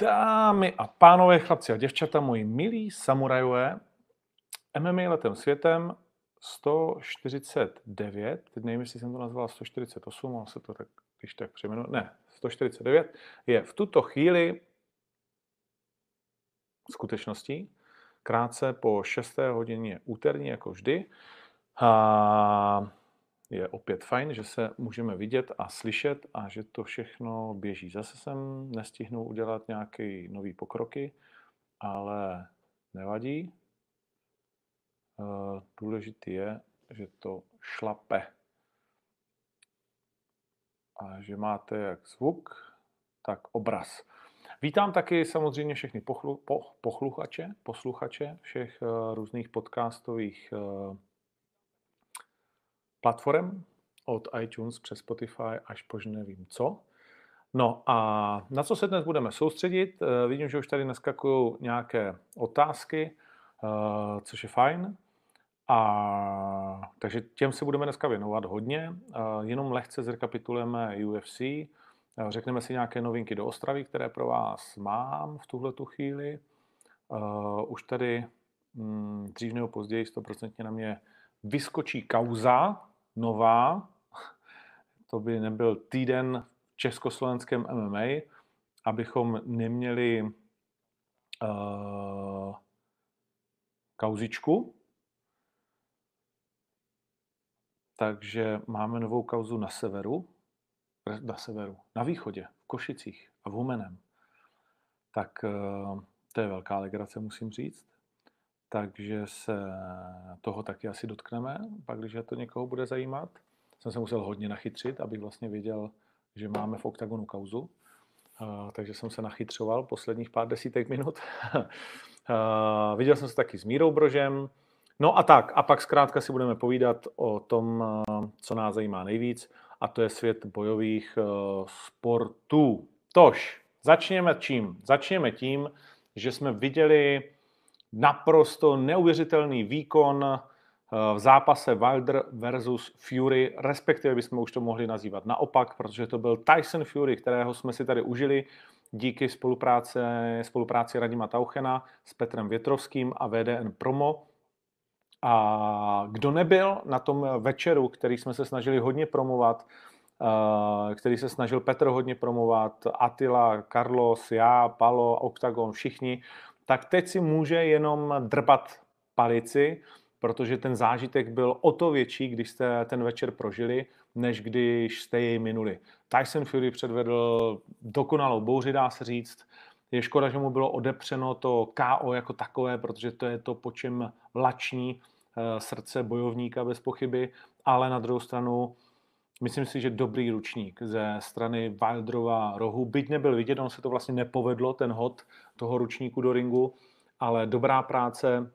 Dámy a pánové, chlapci a děvčata, moji milí samurajové, MMA letem světem 149, teď nevím, jestli jsem to nazval 148, ale se to tak, když tak přejmenu, ne, 149, je v tuto chvíli skutečností, krátce po 6. hodině úterní, jako vždy. A je opět fajn, že se můžeme vidět a slyšet a že to všechno běží. Zase jsem nestihnul udělat nějaké nové pokroky, ale nevadí. Eh, důležitý je, že to šlape a že máte jak zvuk, tak obraz. Vítám taky samozřejmě všechny pochlu, po, pochluchače, posluchače všech uh, různých podcastových uh, platform, od iTunes přes Spotify až po nevím co. No a na co se dnes budeme soustředit? Uh, vidím, že už tady naskakují nějaké otázky, uh, což je fajn. A, takže těm se budeme dneska věnovat hodně. Uh, jenom lehce zrekapitulujeme UFC, Řekneme si nějaké novinky do Ostravy, které pro vás mám v tuhle tu chvíli. Už tady hm, dřív nebo později 100% na mě vyskočí kauza nová. To by nebyl týden v československém MMA, abychom neměli uh, kauzičku. Takže máme novou kauzu na severu, na severu, na východě, v Košicích a v Humenem, tak eh, to je velká legrace, musím říct. Takže se toho taky asi dotkneme, pak když to někoho bude zajímat. Jsem se musel hodně nachytřit, abych vlastně věděl, že máme v OKTAGONu kauzu. Takže jsem se nachytřoval posledních pár desítek minut. viděl jsem se taky s Mírou Brožem. No a tak, a pak zkrátka si budeme povídat o tom, co nás zajímá nejvíc, a to je svět bojových sportů. Tož, začněme čím? Začněme tím, že jsme viděli naprosto neuvěřitelný výkon uh, v zápase Wilder versus Fury, respektive bychom už to mohli nazývat naopak, protože to byl Tyson Fury, kterého jsme si tady užili díky spolupráce, spolupráci Radima Tauchena s Petrem Větrovským a VDN Promo. A kdo nebyl na tom večeru, který jsme se snažili hodně promovat, eh, který se snažil Petr hodně promovat, Attila, Carlos, já, Palo, Octagon, všichni, tak teď si může jenom drbat palici, protože ten zážitek byl o to větší, když jste ten večer prožili, než když jste jej minuli. Tyson Fury předvedl dokonalou bouři, dá se říct. Je škoda, že mu bylo odepřeno to KO jako takové, protože to je to, po čem lační Eh, srdce bojovníka bez pochyby, ale na druhou stranu myslím si, že dobrý ručník ze strany Wilderova rohu, byť nebyl vidět, on se to vlastně nepovedlo, ten hod toho ručníku do ringu, ale dobrá práce.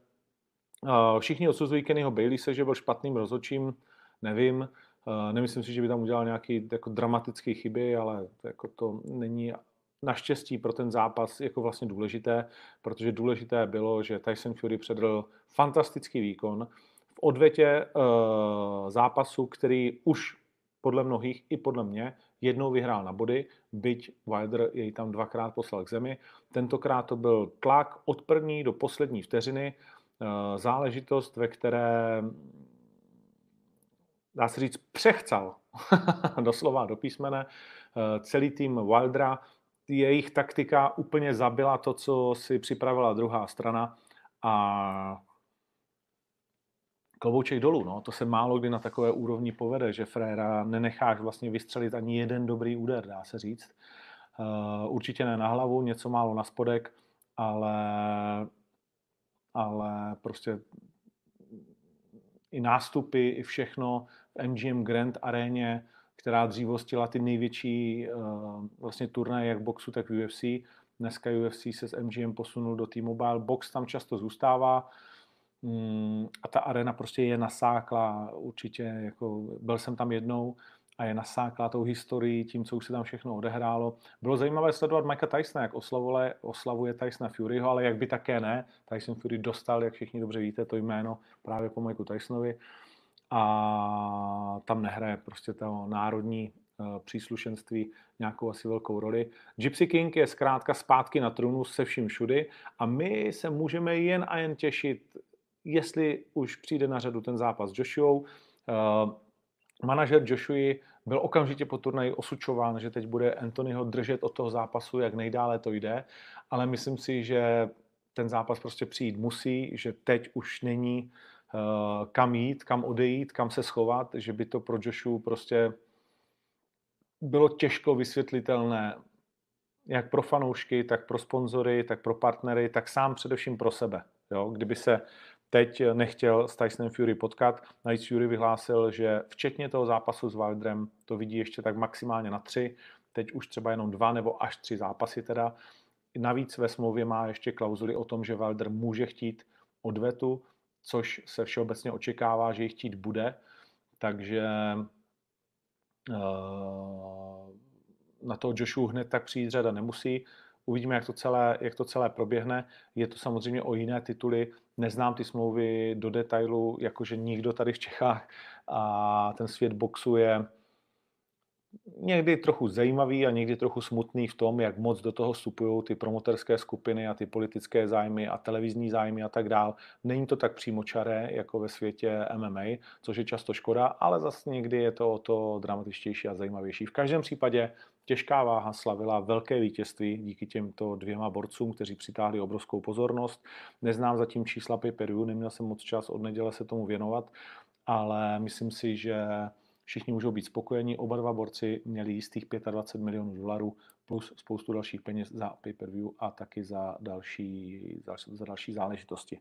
Eh, všichni odsuzují Kennyho se, že byl špatným rozhodčím, nevím, eh, nemyslím si, že by tam udělal nějaké jako dramatické chyby, ale jako to není naštěstí pro ten zápas jako vlastně důležité, protože důležité bylo, že Tyson Fury předl fantastický výkon v odvětě uh, zápasu, který už podle mnohých i podle mě jednou vyhrál na body, byť Wilder jej tam dvakrát poslal k zemi. Tentokrát to byl tlak od první do poslední vteřiny, uh, záležitost, ve které dá se říct, přechcal doslova do písmene uh, celý tým Wildera jejich taktika úplně zabila to, co si připravila druhá strana a klobouček dolů, no. to se málo kdy na takové úrovni povede, že Fréra nenecháš vlastně vystřelit ani jeden dobrý úder, dá se říct. Uh, určitě ne na hlavu, něco málo na spodek, ale, ale prostě i nástupy, i všechno v MGM Grand aréně, která dřív hostila ty největší uh, vlastně turnaje jak boxu, tak UFC. Dneska UFC se s MGM posunul do T-Mobile. Box tam často zůstává a ta arena prostě je nasáklá určitě, jako byl jsem tam jednou a je nasáklá tou historií, tím, co už se tam všechno odehrálo. Bylo zajímavé sledovat Mikea Tysona, jak oslavuje, oslavuje Tysona Furyho, ale jak by také ne. Tyson Fury dostal, jak všichni dobře víte, to jméno právě po Mikeu Tysonovi. A tam nehraje prostě to národní příslušenství nějakou asi velkou roli. Gypsy King je zkrátka zpátky na trůnu se vším všudy a my se můžeme jen a jen těšit, jestli už přijde na řadu ten zápas s Joshuou. Manažer Joshua byl okamžitě po turnaji osučován, že teď bude Anthonyho držet od toho zápasu, jak nejdále to jde, ale myslím si, že ten zápas prostě přijít musí, že teď už není uh, kam jít, kam odejít, kam se schovat, že by to pro Joshu prostě bylo těžko vysvětlitelné, jak pro fanoušky, tak pro sponzory, tak pro partnery, tak sám především pro sebe. Jo? Kdyby se teď nechtěl s Tysonem Fury potkat. Navíc Fury vyhlásil, že včetně toho zápasu s Wilderem to vidí ještě tak maximálně na tři, teď už třeba jenom dva nebo až tři zápasy teda. Navíc ve smlouvě má ještě klauzuly o tom, že Wilder může chtít odvetu, což se všeobecně očekává, že jich chtít bude, takže uh, na to Joshua hned tak přijít řada nemusí. Uvidíme, jak to, celé, jak to celé proběhne. Je to samozřejmě o jiné tituly. Neznám ty smlouvy do detailu, jakože nikdo tady v Čechách a ten svět boxu je někdy trochu zajímavý a někdy trochu smutný v tom, jak moc do toho vstupují ty promoterské skupiny a ty politické zájmy a televizní zájmy a tak dál. Není to tak přímočaré jako ve světě MMA, což je často škoda, ale zase někdy je to o to dramatičtější a zajímavější. V každém případě těžká váha slavila velké vítězství díky těmto dvěma borcům, kteří přitáhli obrovskou pozornost. Neznám zatím čísla pay neměl jsem moc čas od neděle se tomu věnovat, ale myslím si, že Všichni můžou být spokojení. Oba dva borci měli jistých 25 milionů dolarů plus spoustu dalších peněz za pay-per-view a taky za další, za, další záležitosti.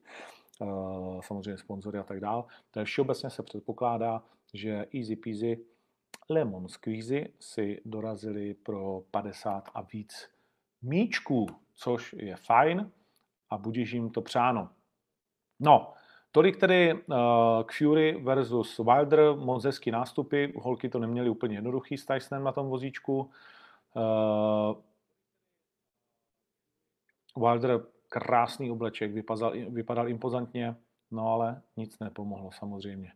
Uh, samozřejmě sponzory a tak dál. Takže všeobecně se předpokládá, že easy peasy lemon squeezy si dorazili pro 50 a víc míčků, což je fajn a budíš jim to přáno. No, Tolik tedy uh, k Fury versus Wilder, moc hezký nástupy, holky to neměly úplně jednoduchý s Tysonem na tom vozíčku. Uh, Wilder krásný obleček, vypadal, vypadal impozantně, no ale nic nepomohlo samozřejmě.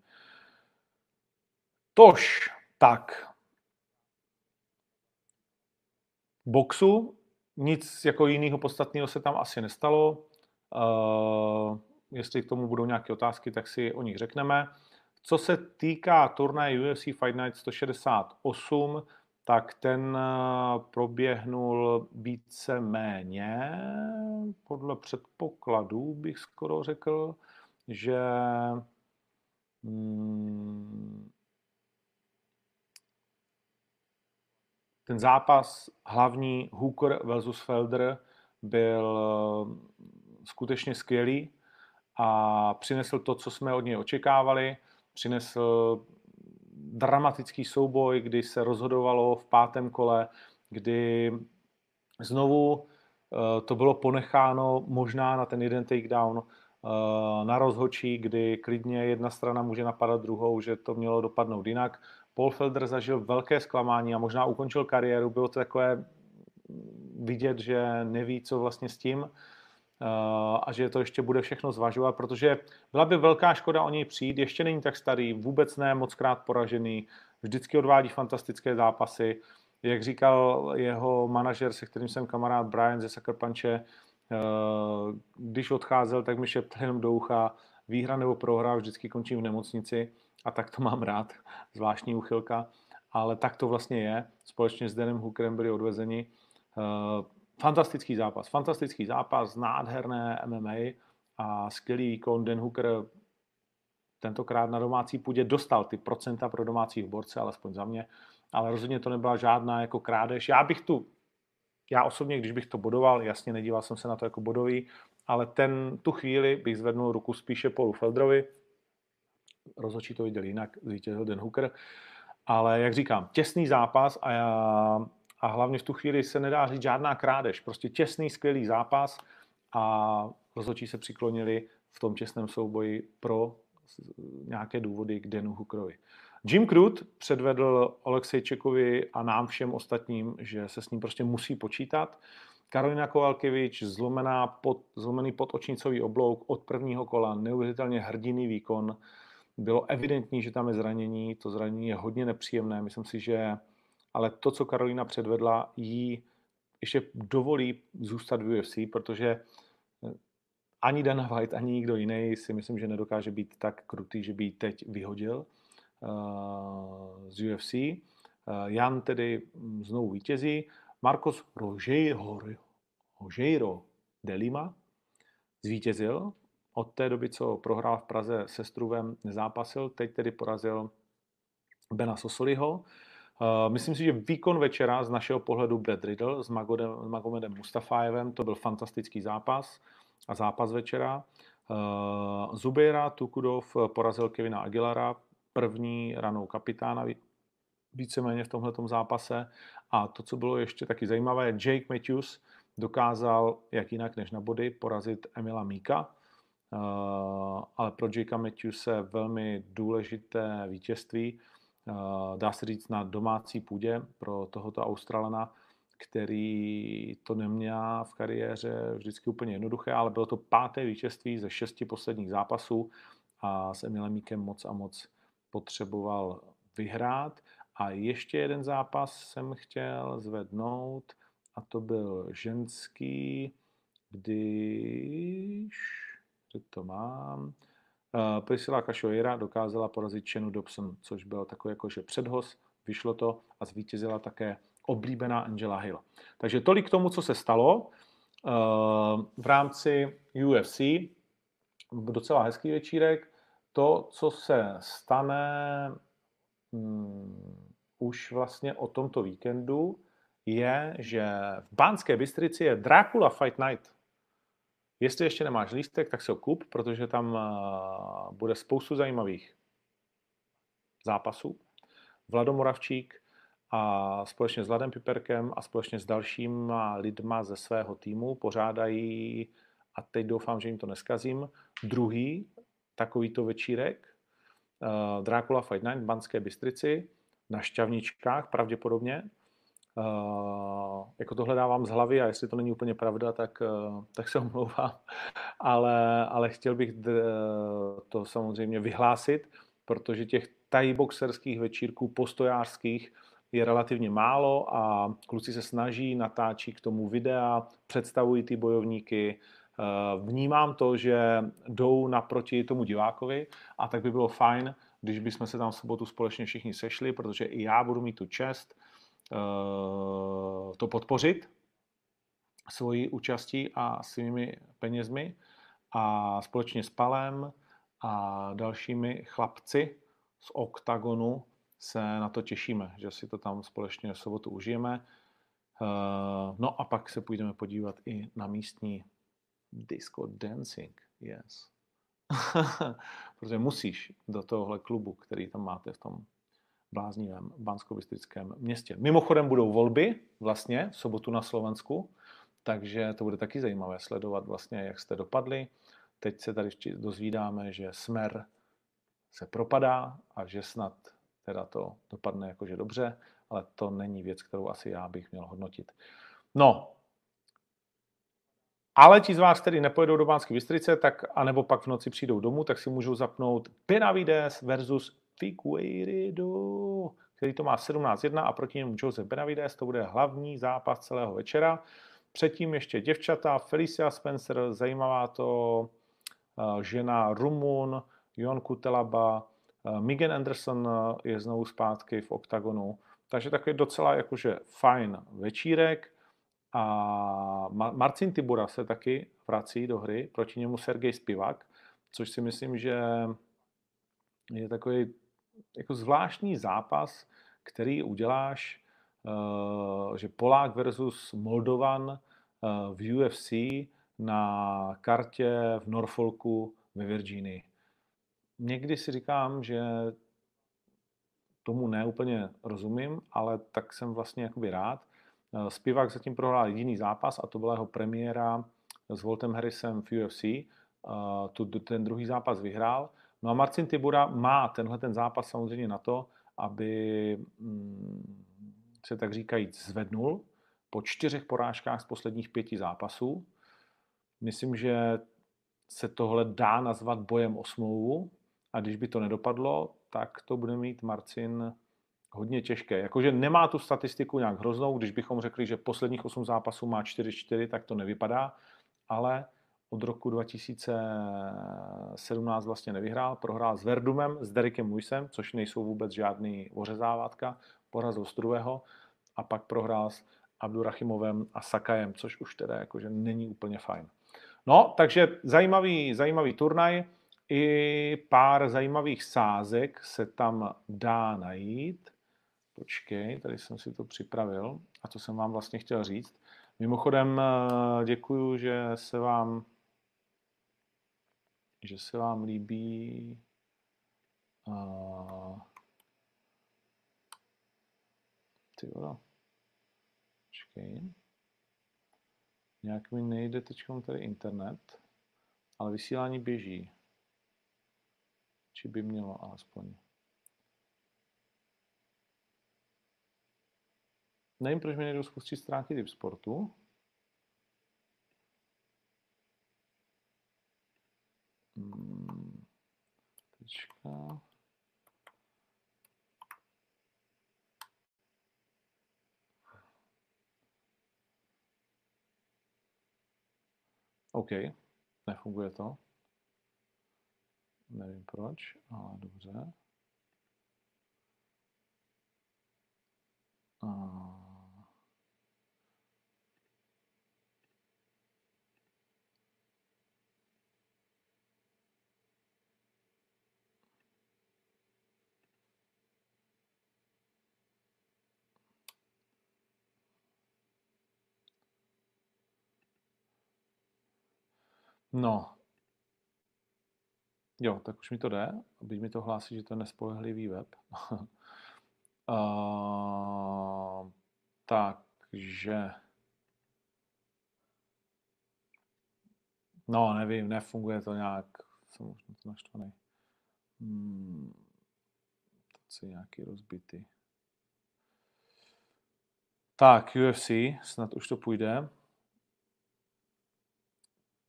Tož, tak. Boxu nic jako jiného podstatného se tam asi nestalo. Uh, jestli k tomu budou nějaké otázky, tak si o nich řekneme. Co se týká turnaje UFC Fight Night 168, tak ten eh, proběhnul více-méně podle předpokladů, bych skoro řekl, že hmm, ten zápas hlavní Hooker versus Felder byl eh, skutečně skvělý a přinesl to, co jsme od něj očekávali. Přinesl dramatický souboj, kdy se rozhodovalo v pátém kole, kdy znovu eh, to bylo ponecháno možná na ten jeden takedown eh, na rozhočí, kdy klidně jedna strana může napadat druhou, že to mělo dopadnout jinak. Paul Felder zažil velké zklamání a možná ukončil kariéru. Bylo to takové vidět, že neví, co vlastně s tím a že to ještě bude všechno zvažovat, protože byla by velká škoda o něj přijít, ještě není tak starý, vůbec ne moc krát poražený, vždycky odvádí fantastické zápasy. Jak říkal jeho manažer, se kterým jsem kamarád Brian ze Sucker Punche, eh, když odcházel, tak mi šeptal jenom do ucha, výhra nebo prohra, vždycky končím v nemocnici a tak to mám rád, zvláštní uchylka, ale tak to vlastně je. Společně s Danem Hookerem byli odvezeni. Eh, fantastický zápas, fantastický zápas, nádherné MMA a skvělý výkon. Dan Hooker tentokrát na domácí půdě dostal ty procenta pro domácí borce, alespoň za mě, ale rozhodně to nebyla žádná jako krádež. Já bych tu, já osobně, když bych to bodoval, jasně nedíval jsem se na to jako bodový, ale ten, tu chvíli bych zvednul ruku spíše Paulu Feldrovi, rozhodčí to viděl jinak, zvítězil Den Hooker, ale jak říkám, těsný zápas a já a hlavně v tu chvíli se nedá říct žádná krádež. Prostě těsný, skvělý zápas a rozhodčí se přiklonili v tom čestném souboji pro nějaké důvody k Denu Hookerovi. Jim Crute předvedl Oleksejčekovi a nám všem ostatním, že se s ním prostě musí počítat. Karolina Kovalkevič, zlomená pod, zlomený podočnicový oblouk od prvního kola, neuvěřitelně hrdinný výkon. Bylo evidentní, že tam je zranění, to zranění je hodně nepříjemné. Myslím si, že ale to, co Karolina předvedla, jí ještě dovolí zůstat v UFC, protože eh, ani Dana White, ani nikdo jiný si myslím, že nedokáže být tak krutý, že by ji teď vyhodil uh, z UFC. Uh, Jan tedy znovu vítězí. Marcos Rogero de Lima zvítězil. Od té doby, co prohrál v Praze se Struvem, nezápasil. Teď tedy porazil Bena Sosoliho. Eh, myslím si, že výkon večera z našeho pohledu Brad Riddle s Magomedem Mustafajevem, to byl fantastický zápas a zápas večera. Eh, Zubeira Tukudov porazil Kevina Aguilara, první ranou kapitána víceméně v tomto zápase. A to, co bylo ještě taky zajímavé, Jake Matthews dokázal, jak jinak než na body, porazit Emila Míka, ale pro Jakea Matthewse velmi důležité vítězství, eh, dá se říct na domácí půdě pro tohoto Australana, který to neměl v kariéře vždycky úplně jednoduché, ale bylo to páté vítězství ze šesti posledních zápasů a s Emilem Míkem moc a moc potřeboval vyhrát. A ještě jeden zápas jsem chtěl zvednout a to byl ženský, když, kde to mám, uh, Priscilla Cachoeira dokázala porazit Chenu Dobson, což byl takový jakože předhoz, vyšlo to a zvítězila také oblíbená Angela Hill. Takže tolik k tomu, co se stalo uh, v rámci UFC. Docela hezký večírek. To, co se stane hmm, už vlastně o tomto víkendu, je, že v Bánské Bystrici je Dracula Fight Night. Jestli ještě nemáš lístek, tak se ho kup, protože tam uh, bude spoustu zajímavých zápasů. Vlado Moravčík a společně s Vladem Piperkem a společně s dalšíma lidma ze svého týmu pořádají, a teď doufám, že jim to neskazím, druhý takovýto večírek uh, Dracula Fight Night v Banské Bystrici na Šťavničkách pravděpodobně. Uh, jako tohle dávám z hlavy a jestli to není úplně pravda, tak, uh, tak se omlouvám. Ale, ale chtěl bych d- to samozřejmě vyhlásit, protože těch tajboxerských večírků postojářských je relativně málo a kluci se snaží, natáčí k tomu videa, představují ty bojovníky, Vnímám to, že jdou naproti tomu divákovi a tak by bylo fajn, když bychom se tam v sobotu společně všichni sešli, protože i já budu mít tu čest uh, to podpořit svojí účastí a svými penězmi a společně s Palem a dalšími chlapci z OKTAGONu se na to těšíme, že si to tam společně v sobotu užijeme. Uh, no a pak se půjdeme podívat i na místní disco dancing, yes. Protože musíš do tohohle klubu, který tam máte v tom bláznivém bansko městě. Mimochodem budou volby vlastně v sobotu na Slovensku, takže to bude taky zajímavé sledovat vlastně, jak jste dopadli. Teď se tady dozvídáme, že Smer se propadá a že snad teda to dopadne jakože dobře, ale to není věc, kterou asi já bych měl hodnotit. No, ale ti z vás, kteří nepojedou do Bánské Bystrice, tak, anebo pak v noci přijdou domů, tak si můžou zapnout Benavides versus Figueiredo, který to má 17-1 a proti němu Joseph Benavides, to bude hlavní zápas celého večera. Předtím ještě děvčata, Felicia Spencer, zajímavá to eh, žena Rumun, Jon Kutelaba, eh, Megan Anderson eh, je znovu zpátky v OKTAGONu, takže takový docela jakože fajn večírek. A Marcin Tibura se taky vrací do hry, proti němu Sergej Spivak, což si myslím, že je takový jako zvláštní zápas, který uděláš, eh, že Polák versus Moldovan eh, v UFC na kartě v Norfolku ve Virginii. Někdy si říkám, že tomu neúplně rozumím, ale tak jsem vlastně jakoby rád, Eh, Spivak zatím prohrál jediný zápas a to byla jeho premiéra s Voltem Harrisem v UFC. Ten druhý zápas vyhrál. No a Marcin Tibura má tenhle ten zápas samozřejmě na to, aby mm, se tak říkajíc zvednul po čtyřech porážkách z posledních pěti zápasů. Myslím, že se tohle dá nazvat bojem o smlouvu a když by to nedopadlo, tak to bude mít Marcin hodně těžké. Jakože nemá tu statistiku nějak hroznou, když bychom řekli, že posledních 8 zápasů má 4-4, tak to nevypadá, ale od roku 2017 vlastně nevyhrál, prohrál s Verdumem, s Derekem Muisem, což nejsou vůbec žádný ořezávatka, porazil Struého a pak prohrál s Abdurachimovem a Sakajem, což už teda jakože není úplně fajn. No, takže zajímavý, zajímavý turnaj, i pár zajímavých sázek se tam dá najít. Počkej, tady jsem si to připravil a to jsem vám vlastně chtěl říct. Mimochodem eh, děkuju, že se vám že se vám líbí ty vole. Počkej. Nějak mi nejde teď tady internet, ale vysílání běží. Či by mělo alespoň. Nevím, proč mi nejdou spustit stránky typ sportu. Hmm. Tečka. OK, nefunguje to. Nevím proč, ale dobře. A... No. Jo, tak už mi to jde. Byť mi to hlásí, že to je nespolehlivý web. uh, takže... No, nevím, nefunguje to nějak. Jsem už na to naštvaný. Hmm, to je nějaký rozbitý. Tak, UFC, snad už to půjde.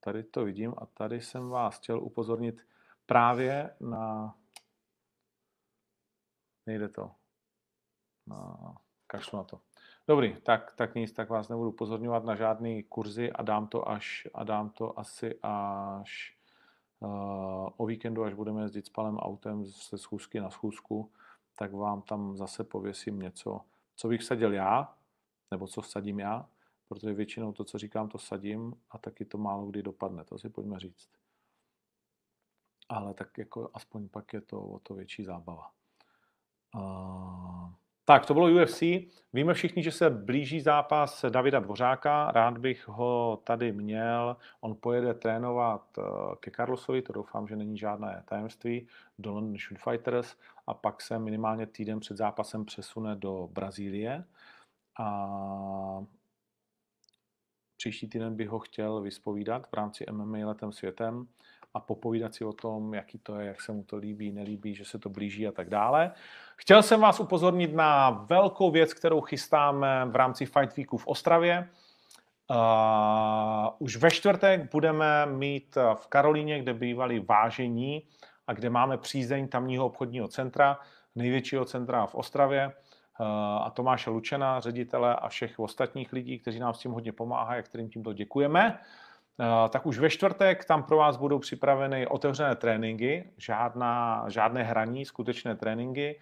Tady to vidím a tady jsem vás chtěl upozornit právě na... Nejde to. Na... Kašlu na to. Dobrý, tak, tak nic, tak vás nebudu upozorňovat na žádný kurzy a dám to až, a dám to asi až uh, o víkendu, až budeme jezdit s palem autem ze schůzky na schůzku, tak vám tam zase pověsím něco, co bych sadil já, nebo co sadím já, protože většinou to, co říkám, to sadím a taky to málo kdy dopadne, to si pojďme říct. Ale tak jako aspoň pak je to o to větší zábava. Uh, tak, to bylo UFC. Víme všichni, že se blíží zápas Davida Dvořáka. Rád bych ho tady měl. On pojede trénovat eh, ke Carlosovi, to doufám, že není žádné tajemství, do London Shoot Fighters a pak se minimálně týden před zápasem přesune do Brazílie. A Příští týden bych ho chtěl vyspovídat v rámci MMA letem světem a popovídat si o tom, jaký to je, jak se mu to líbí, nelíbí, že se to blíží a tak dále. Chtěl jsem vás upozornit na velkou věc, kterou chystáme v rámci Fight Weeku v Ostravě. Uh, už ve čtvrtek budeme mít v Karolíně, kde bývali vážení a kde máme přízeň tamního obchodního centra, největšího centra v Ostravě a Tomáše Lučena, ředitele a všech ostatních lidí, kteří nám s tím hodně pomáhají a kterým tímto děkujeme. Tak už ve čtvrtek tam pro vás budou připraveny otevřené tréninky, žádná, žádné hraní, skutečné tréninky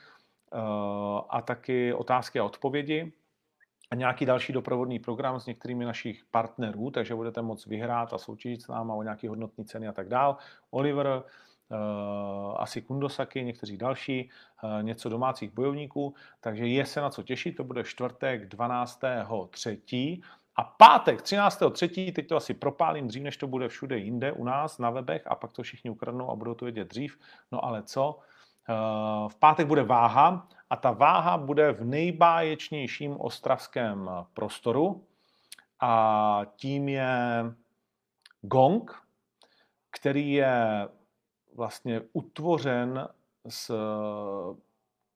a taky otázky a odpovědi a nějaký další doprovodný program s některými našich partnerů, takže budete moct vyhrát a soutěžit s náma o nějaké hodnotné ceny a tak dál. Oliver Eh, asi Kundosaki, někteří další, eh, něco domácích bojovníků, takže je se na co těšit, to bude čtvrtek 12.3. A pátek 13.3. teď to asi propálím dřív, než to bude všude jinde u nás na webech a pak to všichni ukradnou a budou to vědět dřív. No ale co? Eh, v pátek bude váha a ta váha bude v nejbáječnějším ostravském prostoru a tím je gong, který je vlastně utvořen z,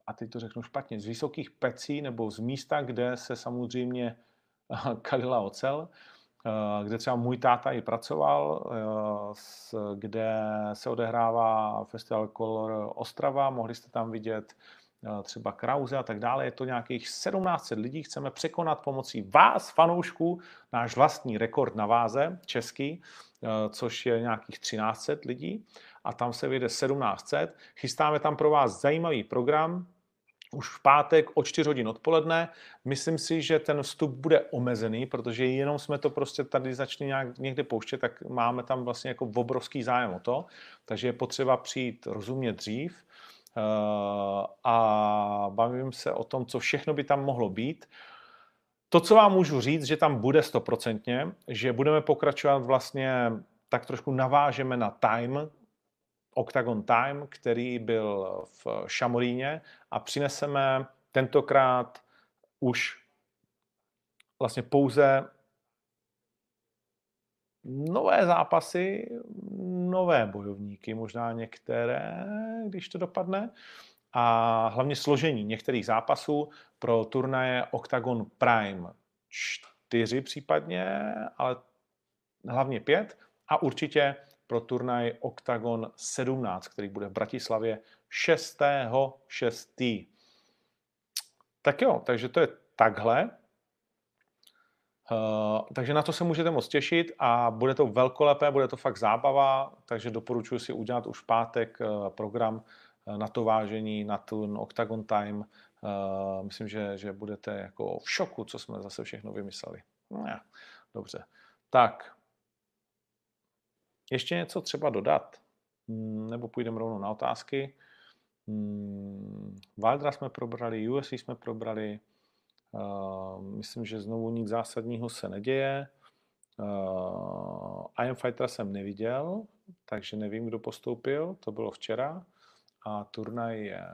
a teď to řeknu špatně, z vysokých pecí nebo z místa, kde se samozřejmě kalila ocel, eh, kde třeba můj táta i pracoval, eh, kde se odehrává festival Color Ostrava, mohli jste tam vidět třeba Krause a tak dále. Je to nějakých 1700 lidí. Chceme překonat pomocí vás, fanoušků, náš vlastní rekord na váze, český, což je nějakých 1300 lidí. A tam se vyjde 1700. Chystáme tam pro vás zajímavý program, už v pátek o 4 hodin odpoledne. Myslím si, že ten vstup bude omezený, protože jenom jsme to prostě tady začali nějak někde pouštět, tak máme tam vlastně jako obrovský zájem o to, takže je potřeba přijít rozumně dřív eh, a bavím se o tom, co všechno by tam mohlo být. To, co vám můžu říct, že tam bude stoprocentně, že budeme pokračovat vlastně tak trošku navážeme na time, Octagon Time, který byl v Šamoríně a přineseme tentokrát už vlastně pouze nové zápasy, nové bojovníky, možná některé, když to dopadne, a hlavně složení některých zápasů pro turnaje Octagon Prime. 4 případně, ale hlavně 5 a určitě pro turnaj Octagon 17, který bude v Bratislavě 6.6. Tak jo, takže to je takhle. Uh, takže na to se můžete moc těšit a bude to velkolepé, bude to fakt zábava, takže doporučuji si udělat už v pátek uh, program uh, na to vážení, na ten Octagon Time. Myslím, že, že budete jako v šoku, co jsme zase všechno vymysleli. No, dobře. Tak, ještě něco třeba dodat? Hmm, nebo půjdeme rovnou na otázky. Hmm, Wildra jsme probrali, USC jsme probrali. Uh, myslím, že znovu nic zásadního se neděje. Uh, Iron Fighter jsem neviděl, takže nevím, kdo postoupil. To bylo včera. A turnaj je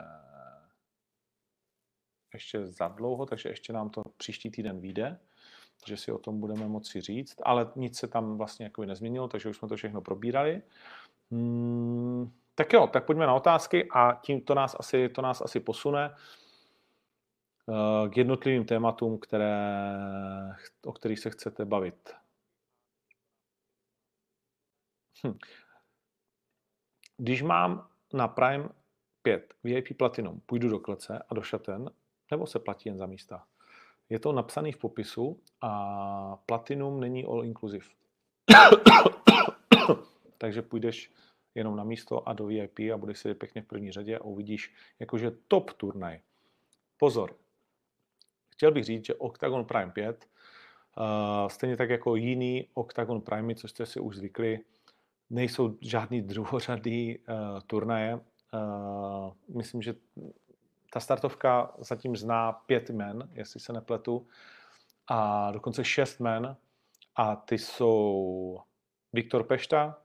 ještě za dlouho, takže ještě nám to příští týden vyjde že si o tom budeme moci říct, ale nic se tam vlastně jako nezměnilo, takže už jsme to všechno probírali. Hmm, tak jo, tak pojďme na otázky a tím to nás asi, to nás asi posune uh, k jednotlivým tématům, které, o kterých se chcete bavit. Hm. Když mám na Prime 5 VIP Platinum, půjdu do klece a do šaten, nebo se platí jen za místa? Je to napsaný v popisu a Platinum není all inclusive. Takže půjdeš jenom na místo a do VIP a budeš sedět pěkně v první řadě a uvidíš jakože top turnaj. Pozor, chtěl bych říct, že Octagon Prime 5, uh, eh, stejně tak jako jiný Octagon Prime, co jste si už zvykli, nejsou žádný druhořadý uh, turnaje. Uh, myslím, že ta startovka zatím zná pět men, jestli se nepletu, a dokonce šest men. A ty jsou Viktor Pešta,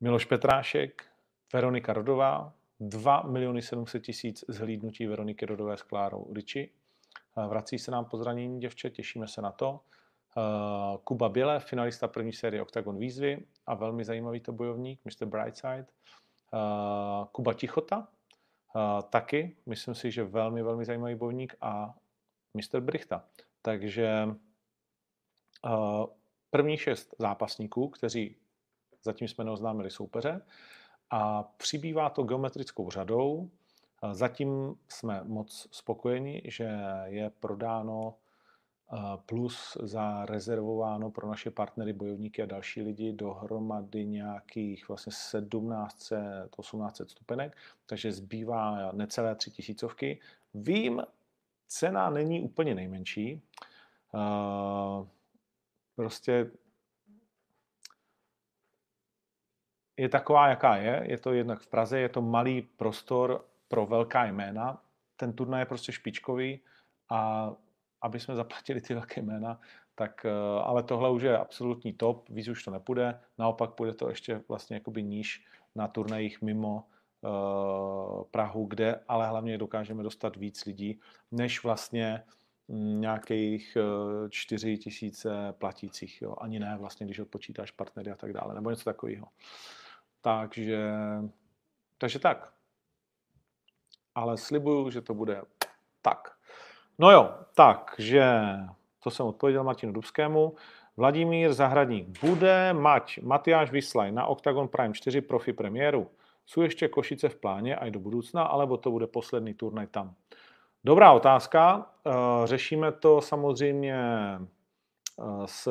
Miloš Petrášek, Veronika Rodová, 2 miliony 700 tisíc zhlídnutí Veroniky Rodové s Klárou Riči. Vrací se nám po zranění děvče, těšíme se na to. Kuba Běle, finalista první série Octagon výzvy a velmi zajímavý to bojovník, Mr. Brightside. Kuba Tichota, taky, myslím si, že velmi, velmi zajímavý bojovník a Mr. Brichta. Takže první šest zápasníků, kteří zatím jsme neoznámili soupeře a přibývá to geometrickou řadou. Zatím jsme moc spokojeni, že je prodáno plus zarezervováno pro naše partnery, bojovníky a další lidi dohromady nějakých vlastně 1700, 1800 stupenek, takže zbývá necelé tři tisícovky. Vím, cena není úplně nejmenší. Prostě je taková, jaká je. Je to jednak v Praze, je to malý prostor pro velká jména. Ten turnaj je prostě špičkový a aby jsme zaplatili ty velké jména, tak, eh, ale tohle už je absolutní top, víc už to nepůjde, naopak půjde to ještě vlastně jakoby níž na turnajích mimo uh, Prahu, kde ale hlavně dokážeme dostat víc lidí, než vlastně mm, nějakých 4 eh, tisíce platících, jo. ani ne vlastně, když odpočítáš partnery a tak dále, nebo něco takového. Takže, takže tak. Ale slibuju, že to bude tak. No jo, takže to jsem odpověděl Martinu Dubskému. Vladimír Zahradník. Bude mať Matyáš Vyslaj na Octagon Prime 4 profi premiéru? Jsou ještě Košice v pláně aj do budoucna, alebo to bude poslední turnaj tam? Dobrá otázka. Eh, řešíme to samozřejmě eh, s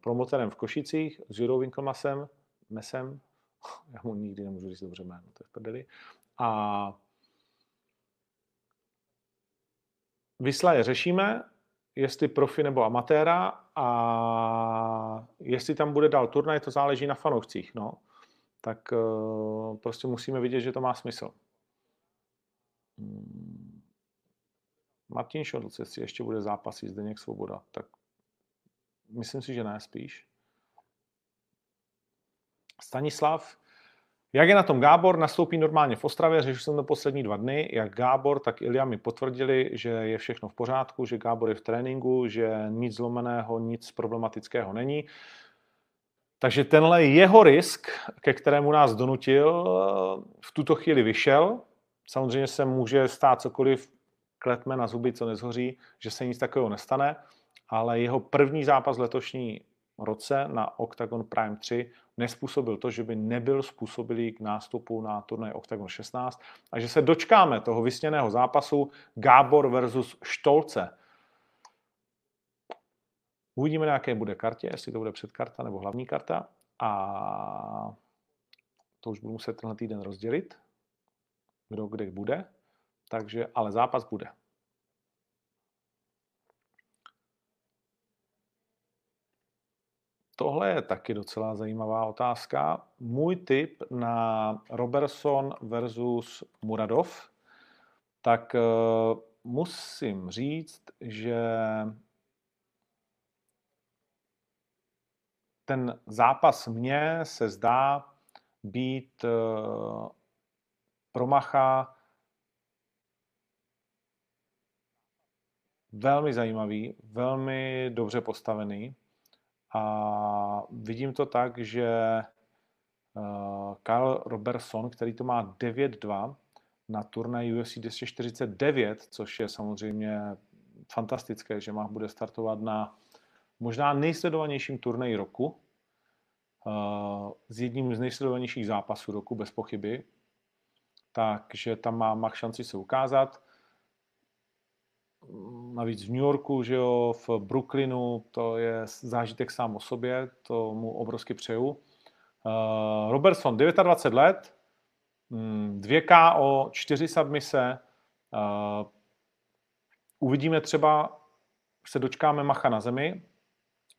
promotorem v Košicích, s Jurou Winkelmasem, Mesem, já mu nikdy nemůžu říct dobře jméno, to je v prdeli. A Vyslaje řešíme, jestli profi nebo amatéra a jestli tam bude dál turnaj, to záleží na fanoušcích, no. Tak uh, prostě musíme vidět, že to má smysl. Hmm. Martin Šodlc, jestli ještě bude zápasit Zdeněk Svoboda, tak myslím si, že ne, spíš. Stanislav, jak je na tom Gábor? Nastoupí normálně v Ostravě, řešil jsem to poslední dva dny. Jak Gábor, tak Ilja mi potvrdili, že je všechno v pořádku, že Gábor je v tréninku, že nic zlomeného, nic problematického není. Takže tenhle jeho risk, ke kterému nás donutil, v tuto chvíli vyšel. Samozřejmě se může stát cokoliv, kletme na zuby, co nezhoří, že se nic takového nestane, ale jeho první zápas letošní roce na Octagon Prime 3 nespůsobil to, že by nebyl způsobilý k nástupu na turnaj Octagon 16 a že se dočkáme toho vysněného zápasu Gábor versus Štolce. Uvidíme, na jaké bude kartě, jestli to bude předkarta nebo hlavní karta a to už budu muset tenhle týden rozdělit, kdo kde bude, takže, ale zápas bude. Tohle je taky docela zajímavá otázka. Můj tip na Robertson versus Muradov, tak uh, musím říct, že ten zápas mně se zdá být uh, promacha velmi zajímavý, velmi dobře postavený. A vidím to tak, že uh, Kyle Robertson, který to má 9-2 na turnaj UFC 249, což je samozřejmě fantastické, že má bude startovat na možná nejsledovanějším turnaji roku, uh, s jedním z nejsledovanějších zápasů roku, bez pochyby. Takže tam má Mach šanci se ukázat navíc v New Yorku, že jo, v Brooklynu, to je zážitek sám o sobě, to mu obrovsky přeju. Uh, Robertson, 29 let, 2 mm, KO, 4 submise, uh, uvidíme třeba, se dočkáme Macha na zemi,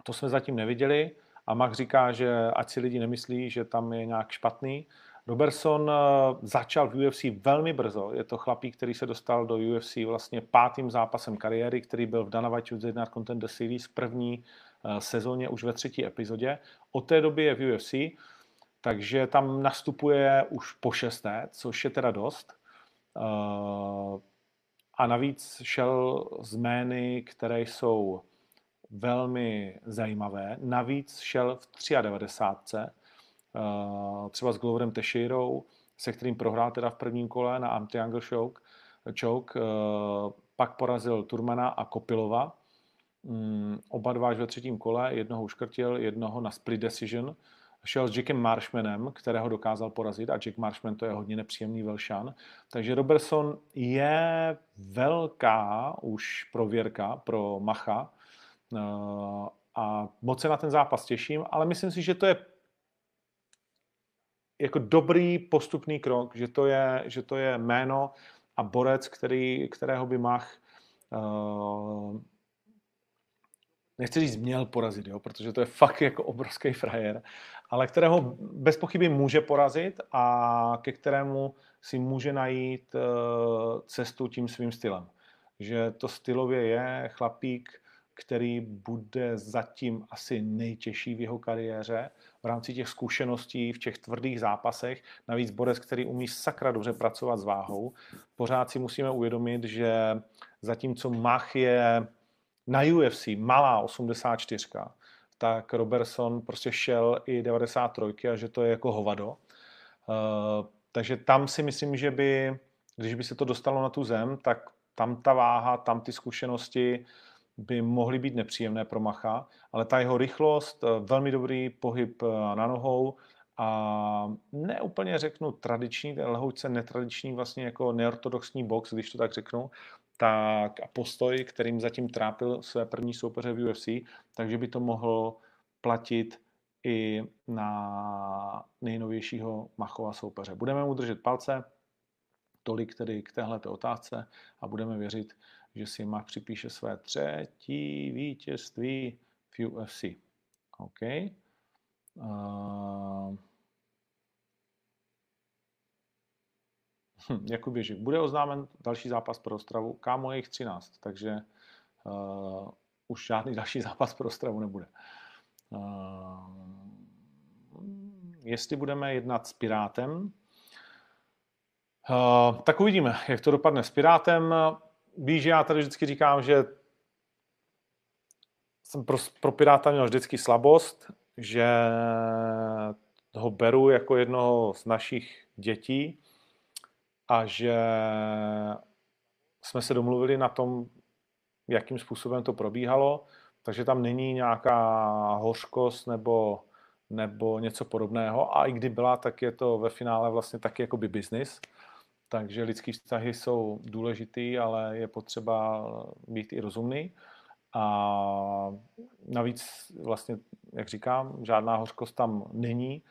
to jsme zatím neviděli. A Mach říká, že ať si lidi nemyslí, že tam je nějak špatný, Robertson eh, začal v UFC velmi brzo. Je to chlapík, který se dostal do UFC vlastně pátým zápasem kariéry, který byl v Dana White United Contender Series první eh, sezóně už ve třetí epizodě. Od té doby je v UFC, takže tam nastupuje už po šesté, což je teda dost. Eh, a navíc šel z jmény, které jsou velmi zajímavé. Navíc šel v 93 Eh, třeba s Gloverem Teixeirou, se kterým prohrál teda v prvním kole na Antiangle Choke, choke. Eh, pak porazil Turmana a Kopilova. Mm, oba dva až ve třetím kole, jednoho uškrtil, jednoho na split decision. Šel s Jackem Marshmanem, kterého dokázal porazit a Jack Marshman to je hodně nepříjemný velšan. Takže Robertson je velká už prověrka pro Macha eh, a moc se na ten zápas těším, ale myslím si, že to je jako dobrý postupný krok, že to je, že to je jméno a borec, který, kterého by Mach uh, nechci říct měl porazit, jo, protože to je fakt jako obrovský frajer, ale kterého bez pochyby může porazit a ke kterému si může najít uh, cestu tím svým stylem. Že to stylově je chlapík, který bude zatím asi nejtěžší v jeho kariéře v rámci těch zkušeností v těch tvrdých zápasech. Navíc borec, který umí sakra dobře pracovat s váhou. Pořád si musíme uvědomit, že zatímco Mach je na UFC malá 84, tak Robertson prostě šel i 93 a že to je jako hovado. Uh, takže tam si myslím, že by, když by se to dostalo na tu zem, tak tam ta váha, tam ty zkušenosti by mohly být nepříjemné pro Macha, ale ta jeho rychlost, eh, velmi dobrý pohyb eh, na nohou a neúplně řeknu tradiční, ten lehoučce netradiční, vlastně jako neortodoxní box, když to tak řeknu, tak a postoj, kterým zatím trápil své první soupeře v UFC, takže by to mohl platit i na nejnovějšího Machova soupeře. Budeme mu držet palce, tolik tedy k téhle otázce a budeme věřit, že si Mach připíše své třetí vítězství v UFC. OK. Uh... Hm, Jakub Ježek. Bude oznámen další zápas pro Ostravu. Kámo je jich 13, takže uh, už žádný další zápas pro Ostravu nebude. Uh, jestli budeme jednat s Pirátem, uh, tak uvidíme, jak to dopadne s Pirátem. Víš, já tady vždycky říkám, že jsem pro, pro Piráta měl vždycky slabost, že ho beru jako jednoho z našich dětí a že jsme se domluvili na tom, jakým způsobem to probíhalo, takže tam není nějaká hořkost nebo, nebo něco podobného. A i kdy byla, tak je to ve finále vlastně taky jako by business. Takže lidský vztahy jsou důležitý, ale je potřeba být i rozumný. A navíc vlastně, jak říkám, žádná hořkost tam není,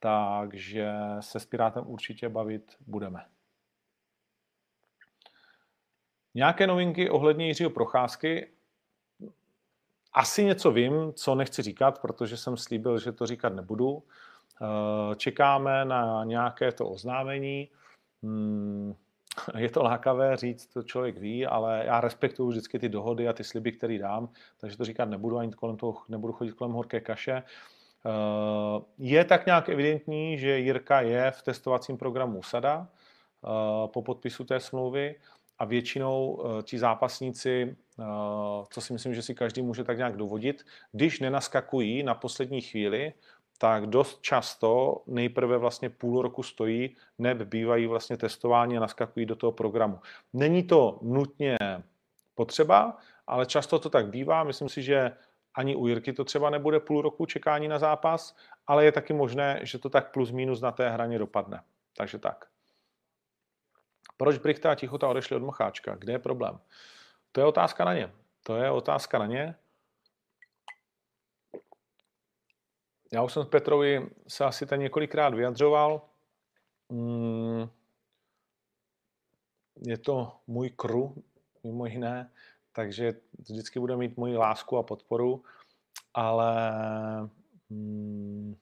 takže se s Pirátem určitě bavit budeme. Nějaké novinky ohledně Jiřího Procházky? Asi něco vím, co nechci říkat, protože jsem slíbil, že to říkat nebudu. Čekáme na nějaké to oznámení. Hmm, je to lákavé říct, to člověk ví, ale já respektuju vždycky ty dohody a ty sliby, které dám, takže to říkat nebudu, ani kolem toho nebudu chodit kolem horké kaše. Eh, je tak nějak evidentní, že Jirka je v testovacím programu SADA eh, po podpisu té smlouvy a většinou eh, ti zápasníci, co si myslím, že si každý může tak nějak dovodit, když nenaskakují na poslední chvíli, tak dost často nejprve vlastně půl roku stojí, neb bývají vlastně testováni a naskakují do toho programu. Není to nutně potřeba, ale často to tak bývá. Myslím si, že ani u Jirky to třeba nebude půl roku čekání na zápas, ale je taky možné, že to tak plus minus na té hraně dopadne. Takže tak. Proč Brichta a Tichota odešli od Mocháčka? Kde je problém? To je otázka na ně. To je otázka na ně. Já už jsem s Petrovi se asi ten několikrát vyjadřoval. Mm, je to můj kru, mimo jiné, takže vždycky bude mít moji lásku a podporu, ale mm,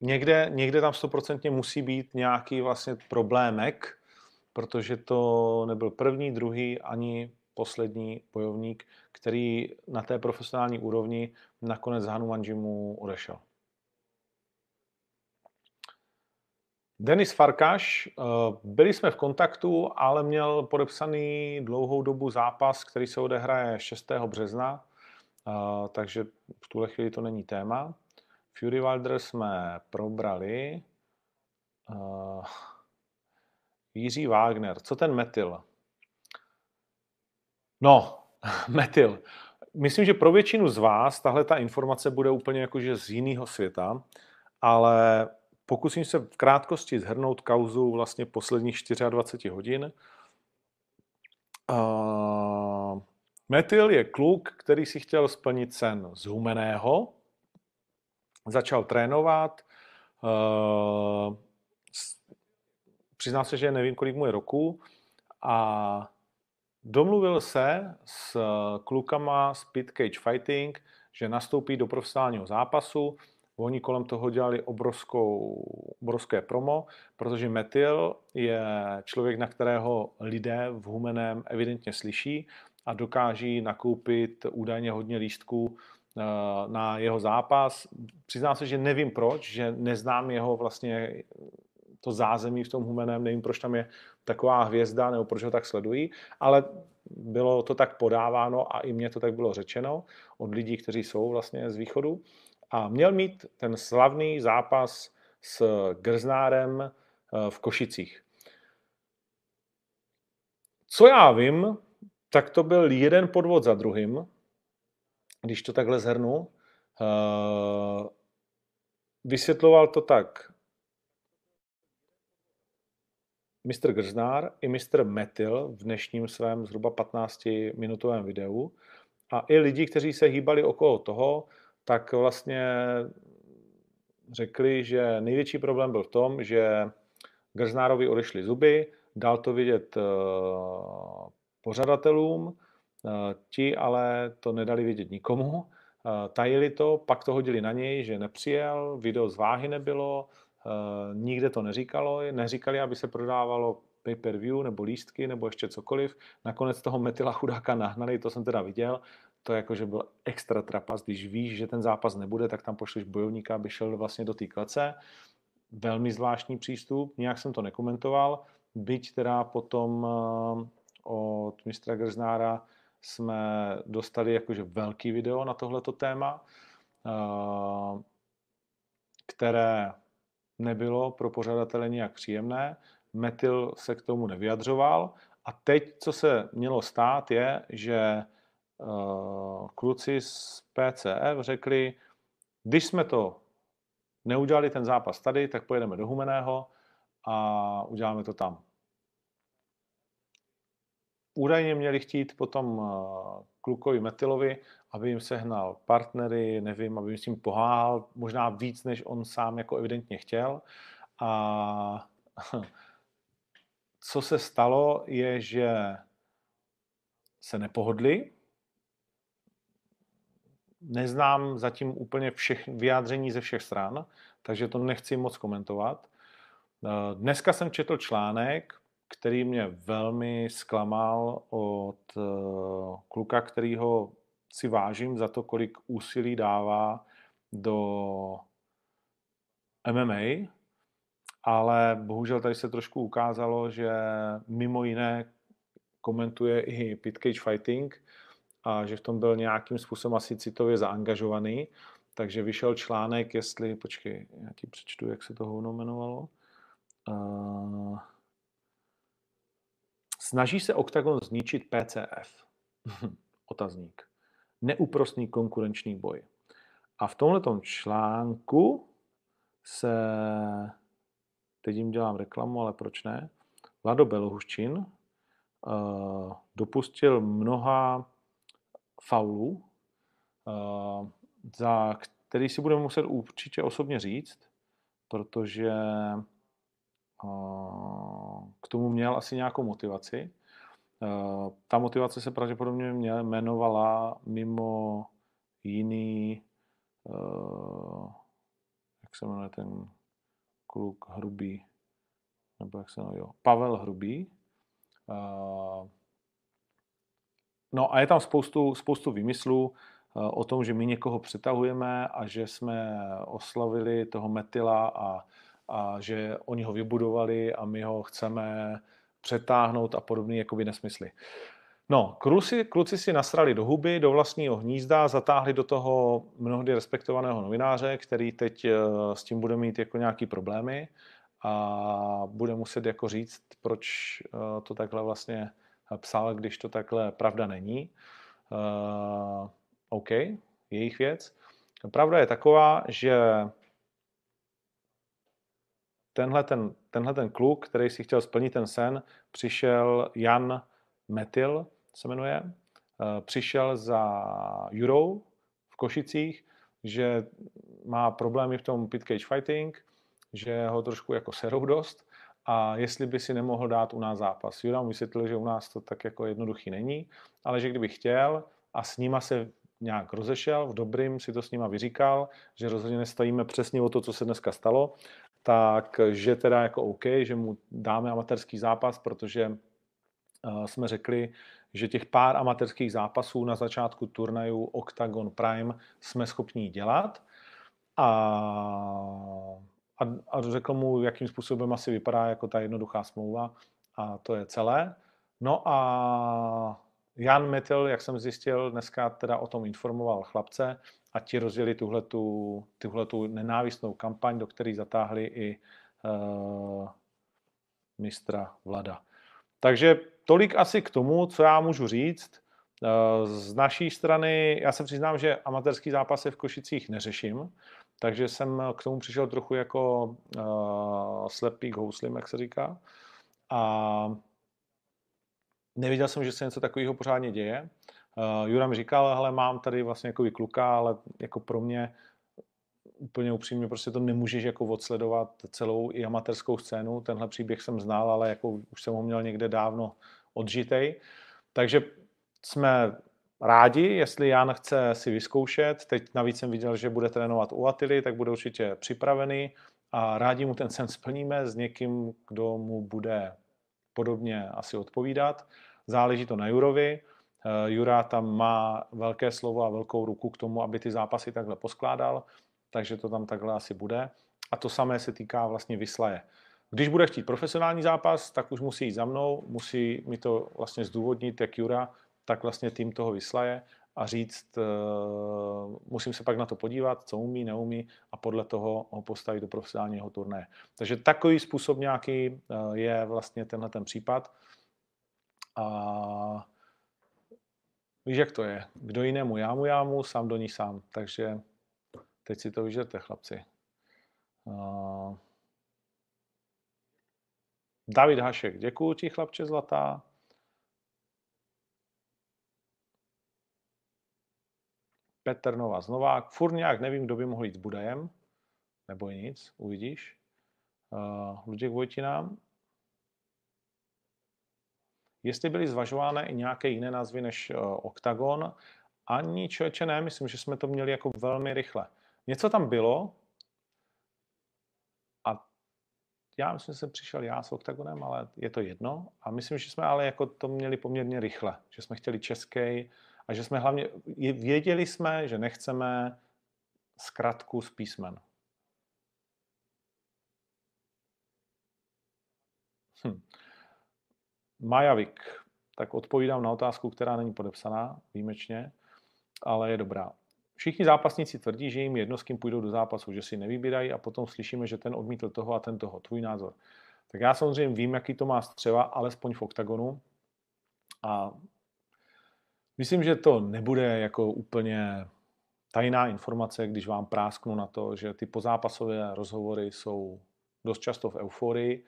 někde, někde tam stoprocentně musí být nějaký vlastně problémek, protože to nebyl první, druhý ani poslední bojovník, který na té profesionální úrovni nakonec Hanuman Jimu odešel. Denis Farkaš, eh, byli jsme v kontaktu, ale měl podepsaný dlouhou dobu zápas, který se odehraje 6. března, eh, takže v tuhle chvíli to není téma. Fury Wilder jsme probrali. Eh, Jiří Wagner, co ten metyl? No, metyl. Myslím, že pro většinu z vás tahle ta informace bude úplně jakože z jiného světa, ale pokusím se v krátkosti zhrnout kauzu vlastně posledních 24 hodin. Uh, Metyl je kluk, který si chtěl splnit sen z humeného, začal trénovat, uh, přiznám se, že nevím, kolik mu je roku a Domluvil se s eh, klukama z Pit Cage Fighting, že nastoupí do profesionálního zápasu. Oni kolem toho dělali obrovskou, obrovské promo, protože Metil je člověk, na kterého lidé v Humeném evidentně slyší a dokáží nakoupit údajně hodně lístků eh, na jeho zápas. Přiznám se, že nevím proč, že neznám jeho vlastně to zázemí v tom Humeném, nevím, proč tam je taková hvězda, nebo proč ho tak sledují, ale bylo to tak podáváno a i mně to tak bylo řečeno od lidí, kteří jsou vlastně z východu. A měl mít ten slavný zápas s Grznárem eh, v Košicích. Co já vím, tak to byl jeden podvod za druhým, když to takhle zhrnu. Eh, vysvětloval to tak Mr. Grznár i Mr. Metil v dnešním svém zhruba 15-minutovém videu. A i lidi, kteří se hýbali okolo toho, tak vlastně řekli, že největší problém byl v tom, že Grznárovi odešly zuby, dal to vidět uh, pořadatelům, uh, ti ale to nedali vidět nikomu, uh, tajili to, pak to hodili na něj, že nepřijel, video z váhy nebylo, nikde to neříkalo, neříkali, aby se prodávalo pay-per-view nebo lístky nebo ještě cokoliv. Nakonec toho Metila chudáka nahnali, to jsem teda viděl, to jako, že byl extra trapas, když víš, že ten zápas nebude, tak tam pošleš bojovníka, aby šel vlastně do té klece. Velmi zvláštní přístup, nějak jsem to nekomentoval, byť teda potom eh, od mistra Grznára jsme dostali jakože velký video na tohleto téma, eh, které nebylo pro pořadatele nějak příjemné. Metil se k tomu nevyjadřoval. A teď, co se mělo stát, je, že uh, kluci z PCF řekli, když jsme to neudělali ten zápas tady, tak pojedeme do Humeného a uděláme to tam. Údajně měli chtít potom uh, klukovi Metilovi, aby jim sehnal partnery, nevím, aby jim s tím poháhal, možná víc, než on sám jako evidentně chtěl. A co se stalo, je, že se nepohodli. Neznám zatím úplně všech vyjádření ze všech stran, takže to nechci moc komentovat. Dneska jsem četl článek, který mě velmi zklamal od eh, kluka, kterýho si vážím za to, kolik úsilí dává do MMA, ale bohužel tady se trošku ukázalo, že mimo jiné komentuje i Pit Cage Fighting a že v tom byl nějakým způsobem asi citově zaangažovaný, takže vyšel článek, jestli, počkej, já ti přečtu, jak se to hovno jmenovalo. Snaží se OKTAGON zničit PCF. Otazník neúprostný konkurenční boj. A v tomhle článku se, teď jim dělám reklamu, ale proč ne, Vlado Belohuščin uh, dopustil mnoha faulů, uh, za který si budeme muset určitě osobně říct, protože k tomu měl asi nějakou motivaci. Eh, ta motivace se pravděpodobně jmenovala mimo jiný, uh, jak se jmenuje ten kluk Hrubý, nebo jak se jmenuje, Pavel Hrubý. Uh, no a je tam spoustu, spoustu výmyslů o tom, že my někoho přetahujeme a že jsme oslavili toho Metila a, a že oni ho vybudovali a my ho chceme přetáhnout a podobné jakoby nesmysly. No, kluci, kluci si nasrali do huby, do vlastního hnízda, zatáhli do toho mnohdy respektovaného novináře, který teď eh, s tím bude mít jako nějaký problémy a bude muset jako říct, proč eh, to takhle vlastně psal, když to takhle pravda není. Uh, OK, jejich věc. Pravda je taková, že tenhle ten, tenhle ten kluk, který si chtěl splnit ten sen, přišel Jan Metil, se jmenuje, eh, přišel za Jurou v Košicích, že má problémy v tom pit cage fighting, že ho trošku jako serou dost a jestli by si nemohl dát u nás zápas. Jura mu vysvětlil, že u nás to tak jako jednoduchý není, ale že kdyby chtěl a s nima se nějak rozešel, v dobrým si to s nima vyříkal, že rozhodně nestojíme přesně o to, co se dneska stalo tak že teda jako OK, že mu dáme amatérský zápas, protože uh, jsme řekli, že těch pár amatérských zápasů na začátku turnaju Octagon Prime jsme schopni dělat a, a, a řekl mu, jakým způsobem asi vypadá jako ta jednoduchá smlouva a to je celé. No a Jan Metel, jak jsem zjistil, dneska teda o tom informoval chlapce, a ti rozjeli tuhletu, tuhletu nenávistnou kampaň, do které zatáhli i uh, mistra Vlada. Takže tolik asi k tomu, co já můžu říct. Uh, z naší strany, já se přiznám, že amatérský zápasy v Košicích neřeším, takže jsem k tomu přišel trochu jako uh, slepý houslim, jak se říká. A nevěděl jsem, že se něco takového pořádně děje. Uh, Jura mi říkal, ale mám tady vlastně jako kluka, ale jako pro mě úplně upřímně prostě to nemůžeš jako odsledovat celou i amatérskou scénu. Tenhle příběh jsem znal, ale jako už jsem ho měl někde dávno odžitej. Takže jsme rádi, jestli Jan chce si vyzkoušet. Teď navíc jsem viděl, že bude trénovat u Atily, tak bude určitě připravený a rádi mu ten sen splníme s někým, kdo mu bude podobně asi odpovídat. Záleží to na Jurovi. Eh, Jura tam má velké slovo a velkou ruku k tomu, aby ty zápasy takhle poskládal, takže to tam takhle asi bude. A to samé se týká vlastně Vyslaje. Když bude chtít profesionální zápas, tak už musí jít za mnou, musí mi to vlastně zdůvodnit, jak Jura, tak vlastně tým toho Vyslaje a říct, uh, musím se pak na to podívat, co umí, neumí a podle toho ho postavit do profesionálního turné. Takže takový způsob nějaký uh, je vlastně tenhle ten případ. A víš, jak to je. Kdo jinému jámu jámu, sám do ní sám. Takže teď si to vyžerte, chlapci. Uh, David Hašek, děkuji ti, chlapče zlatá. Petr Nová Novák. Furt nějak nevím, kdo by mohl jít s Budajem. Nebo nic, uvidíš. Uh, Luděk Vojtina. Jestli byly zvažovány i nějaké jiné názvy než uh, Octagon, ani člověče ne, myslím, že jsme to měli jako velmi rychle. Něco tam bylo, já myslím, že jsem přišel já s OKTAGONem, ale je to jedno. A myslím, že jsme ale jako to měli poměrně rychle, že jsme chtěli český a že jsme hlavně, věděli jsme, že nechceme zkratku z písmen. Hm. Majavik. Tak odpovídám na otázku, která není podepsaná výjimečně, ale je dobrá. Všichni zápasníci tvrdí, že jim jedno, s kým půjdou do zápasu, že si nevybírají a potom slyšíme, že ten odmítl toho a ten toho. Tvůj názor. Tak já samozřejmě vím, jaký to má střeva, alespoň v oktagonu. A myslím, že to nebude jako úplně tajná informace, když vám prásknu na to, že ty pozápasové rozhovory jsou dost často v euforii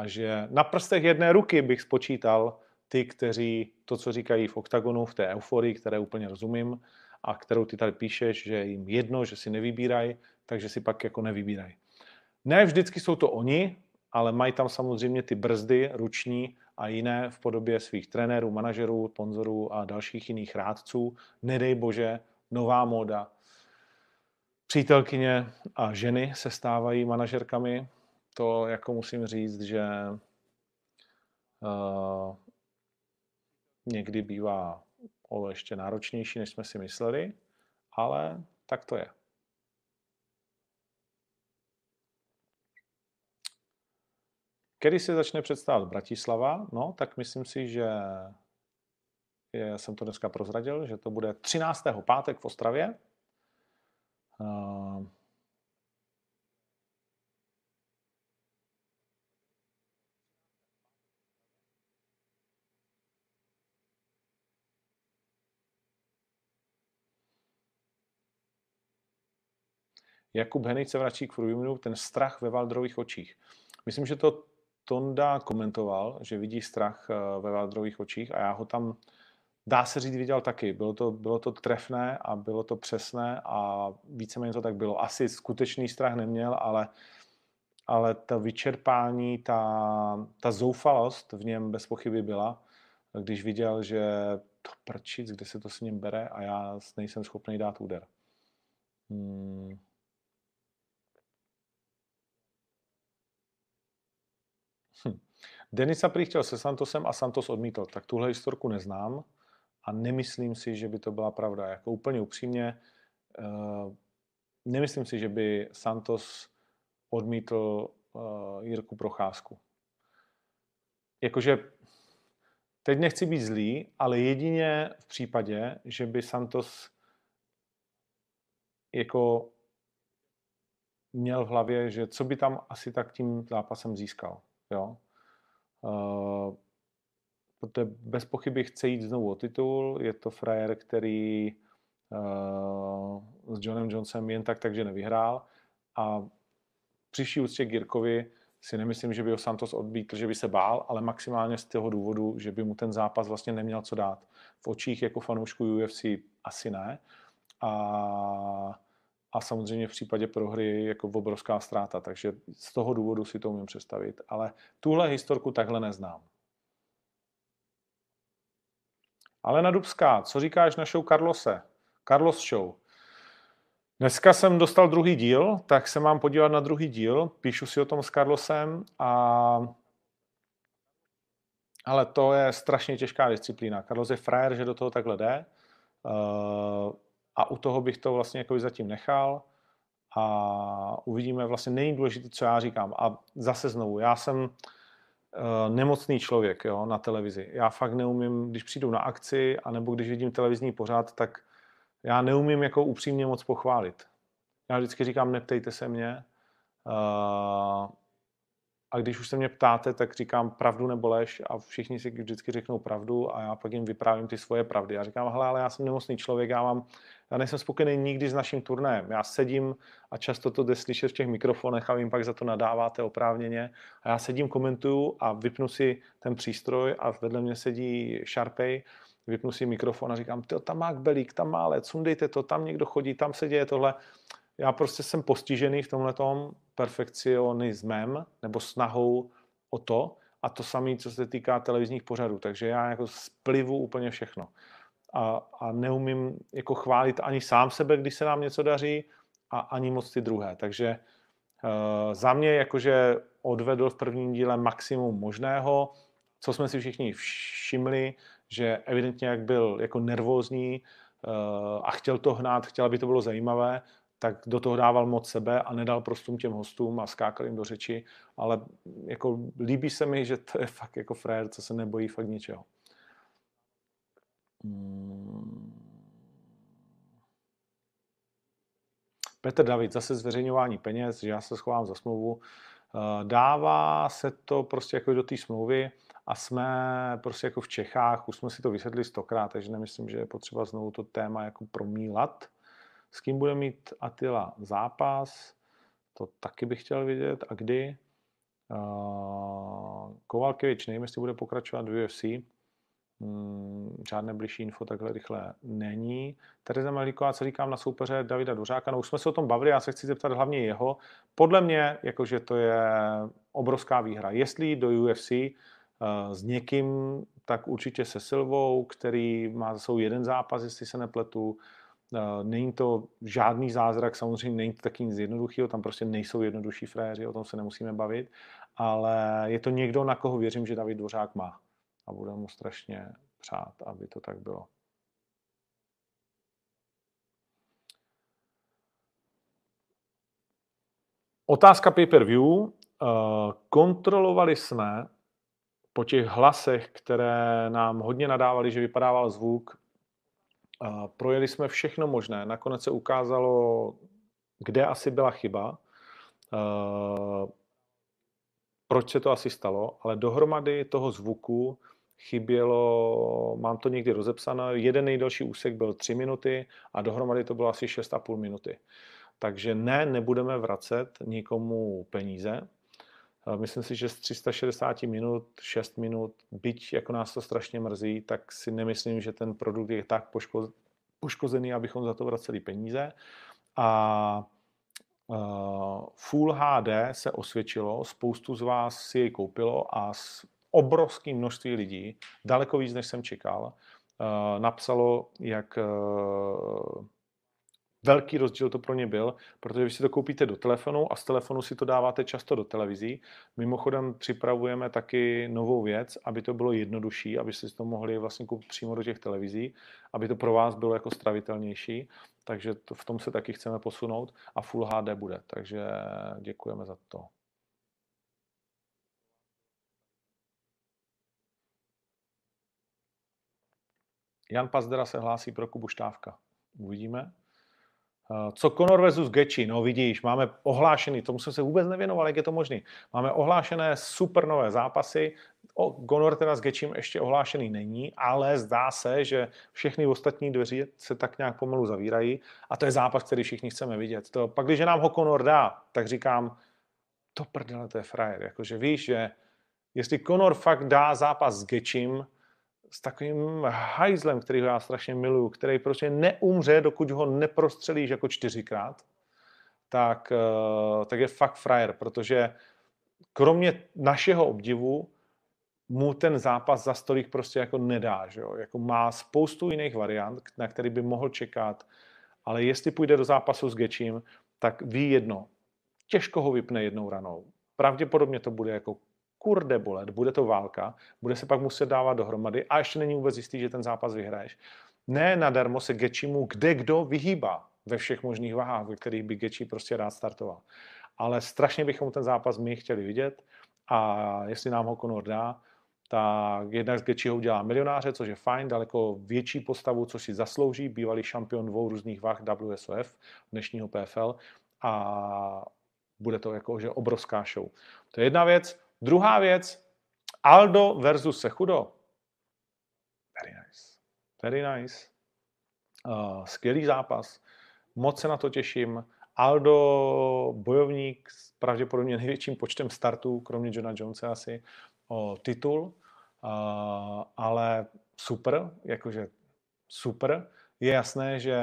a že na prstech jedné ruky bych spočítal ty, kteří to, co říkají v oktagonu, v té euforii, které úplně rozumím, a kterou ty tady píšeš, že jim jedno, že si nevybírají, takže si pak jako nevybírají. Ne vždycky jsou to oni, ale mají tam samozřejmě ty brzdy ruční a jiné v podobě svých trenérů, manažerů, sponzorů a dalších jiných rádců. Nedej bože, nová móda. Přítelkyně a ženy se stávají manažerkami. To jako musím říct, že uh, někdy bývá o ještě náročnější, než jsme si mysleli, ale tak to je. Kdy se začne představovat Bratislava? No, tak myslím si, že je, jsem to dneska prozradil, že to bude 13. pátek v Ostravě. Uh, Jakub Henič se vrací k Frujuminu, ten strach ve Valdrových očích. Myslím, že to Tonda komentoval, že vidí strach eh, ve Valdrových očích a já ho tam, dá se říct, viděl taky. Bylo to, bylo to trefné a bylo to přesné a víceméně to tak bylo. Asi skutečný strach neměl, ale, ale to vyčerpání, ta, ta zoufalost v něm bez pochyby byla, když viděl, že to prčic, kde se to s ním bere a já nejsem schopný dát úder. Hmm. Hm. Denisa prý chtěl se Santosem a Santos odmítl. Tak tuhle historku neznám a nemyslím si, že by to byla pravda. Jako úplně upřímně, uh, nemyslím si, že by Santos odmítl uh, Jirku Procházku. Jakože teď nechci být zlý, ale jedině v případě, že by Santos jako měl v hlavě, že co by tam asi tak tím zápasem získal. Jo? Uh, protože bez pochyby chce jít znovu o titul, je to frajer, který uh, s Johnem Johnsonem jen tak, takže nevyhrál. A příští úctě Girkovi si nemyslím, že by ho Santos odbítl, že by se bál, ale maximálně z toho důvodu, že by mu ten zápas vlastně neměl co dát. V očích jako fanoušku UFC asi ne. A, a samozřejmě v případě prohry jako obrovská ztráta, takže z toho důvodu si to umím představit. Ale tuhle historku takhle neznám. Ale na Dubská, co říkáš na show Carlose? Carlos Show. Dneska jsem dostal druhý díl, tak se mám podívat na druhý díl. Píšu si o tom s Carlosem a ale to je strašně těžká disciplína. Carlos je frajer, že do toho takhle jde uh, a u toho bych to vlastně jako zatím nechal a uvidíme vlastně nejdůležité, co já říkám. A zase znovu, já jsem uh, nemocný člověk jo, na televizi. Já fakt neumím, když přijdu na akci, anebo když vidím televizní pořád, tak já neumím jako upřímně moc pochválit. Já vždycky říkám, neptejte se mě. Uh, a když už se mě ptáte, tak říkám pravdu nebo lež a všichni si vždycky řeknou pravdu a já pak jim vyprávím ty svoje pravdy. Já říkám, hele, ale já jsem nemocný člověk, já, mám, já nejsem spokojený nikdy s naším turnajem. Já sedím a často to jde slyšet v těch mikrofonech a vím pak za to nadáváte oprávněně. A já sedím, komentuju a vypnu si ten přístroj a vedle mě sedí Sharpay vypnu si mikrofon a říkám, to tam má kbelík, tam má led, sundejte to, tam někdo chodí, tam se děje tohle. Já prostě jsem postižený v tomhle perfekcionismem nebo snahou o to a to samé, co se týká televizních pořadů. Takže já jako splivu úplně všechno. A, a neumím jako chválit ani sám sebe, když se nám něco daří a ani moc ty druhé. Takže uh, za mě jakože odvedl v prvním díle maximum možného, co jsme si všichni všimli, že evidentně jak byl jako nervózní uh, a chtěl to hnát, chtěl, aby to bylo zajímavé, tak do toho dával moc sebe a nedal prostům těm hostům a skákal jim do řeči, ale jako líbí se mi, že to je fakt jako frér, co se nebojí fakt ničeho. Hmm. Petr David, zase zveřejňování peněz, že já se schovám za smlouvu. Eh, dává se to prostě jako do té smlouvy a jsme prostě jako v Čechách, už jsme si to vysvětli stokrát, takže nemyslím, že je potřeba znovu to téma jako promílat. S kým bude mít Attila zápas, to taky bych chtěl vidět. A kdy? Uh, Kovalkevič, nevím, jestli bude pokračovat v UFC. Hmm, žádné blížší info takhle rychle není. Tereza Malíková, co říkám na soupeře Davida Duřáka, no už jsme se o tom bavili, já se chci zeptat hlavně jeho. Podle mě, jakože to je obrovská výhra. Jestli do UFC uh, s někým, tak určitě se Silvou, který má za sebou jeden zápas, jestli se nepletu, Eh, není to žádný zázrak, samozřejmě není to taky nic jednoduchého, tam prostě nejsou jednodušší fréři, o tom se nemusíme bavit, ale je to někdo, na koho věřím, že David Dvořák má. A bude mu strašně přát, aby to tak bylo. Otázka pay-per-view. Eh, kontrolovali jsme po těch hlasech, které nám hodně nadávali, že vypadával zvuk, projeli jsme všechno možné. Nakonec se ukázalo, kde asi byla chyba, proč se to asi stalo, ale dohromady toho zvuku chybělo, mám to někdy rozepsané, jeden nejdelší úsek byl 3 minuty a dohromady to bylo asi 6,5 minuty. Takže ne, nebudeme vracet nikomu peníze. Myslím si, že z 360 minut, 6 minut, byť jako nás to strašně mrzí, tak si nemyslím, že ten produkt je tak poškozený, abychom za to vraceli peníze. A uh, Full HD se osvědčilo, spoustu z vás si jej koupilo a s obrovským množství lidí, daleko víc, než jsem čekal, uh, napsalo, jak uh, velký rozdíl to pro ně byl, protože vy si to koupíte do telefonu a z telefonu si to dáváte často do televizí. Mimochodem připravujeme taky novou věc, aby to bylo jednodušší, aby si to mohli vlastně koupit přímo do těch televizí, aby to pro vás bylo jako stravitelnější, takže to, v tom se taky chceme posunout a Full HD bude, takže děkujeme za to. Jan Pazdera se hlásí pro Kubu Štávka. Uvidíme. Eh, co Conor versus Gechi? No vidíš, máme ohlášený, tomu jsem se vůbec nevěnoval, jak je to možné. Máme ohlášené super nové zápasy, o, Conor teda s Gečím ještě ohlášený není, ale zdá se, že všechny ostatní dveře se tak nějak pomalu zavírají a to je zápas, který všichni chceme vidět. To, pak když nám ho Conor dá, tak říkám, to prdele, to je frajer. Jakože víš, že jestli Conor fakt dá zápas s Gečím, s takovým hajzlem, který ho já strašně miluju, který prostě neumře, dokud ho neprostřelíš jako čtyřikrát, tak, eh, tak je fakt frajer, protože kromě našeho obdivu mu ten zápas za stolik prostě jako nedá, že jo? Jako má spoustu jiných variant, na který by mohl čekat, ale jestli půjde do zápasu s Gečím, tak ví jedno, těžko ho vypne jednou ranou. Pravděpodobně to bude jako kurde bolet, bude to válka, bude se pak muset dávat dohromady a ještě není vůbec jistý, že ten zápas vyhraješ. Ne nadarmo se Gečimu kde kdo vyhýbá ve všech možných váhách, ve kterých by Geči prostě rád startoval. Ale strašně bychom ten zápas my chtěli vidět a jestli nám ho Conor dá, tak jednak z Gečiho udělá milionáře, což je fajn, daleko větší postavu, co si zaslouží, bývalý šampion dvou různých vah WSOF, dnešního PFL a bude to jako, že obrovská show. To je jedna věc. Druhá věc, Aldo versus Sechudo. Very nice. Very nice. Uh, skvělý zápas. Moc se na to těším. Aldo, bojovník s pravděpodobně největším počtem startů, kromě Johna Jonesa asi, o titul. Uh, ale super, jakože super. Je jasné, že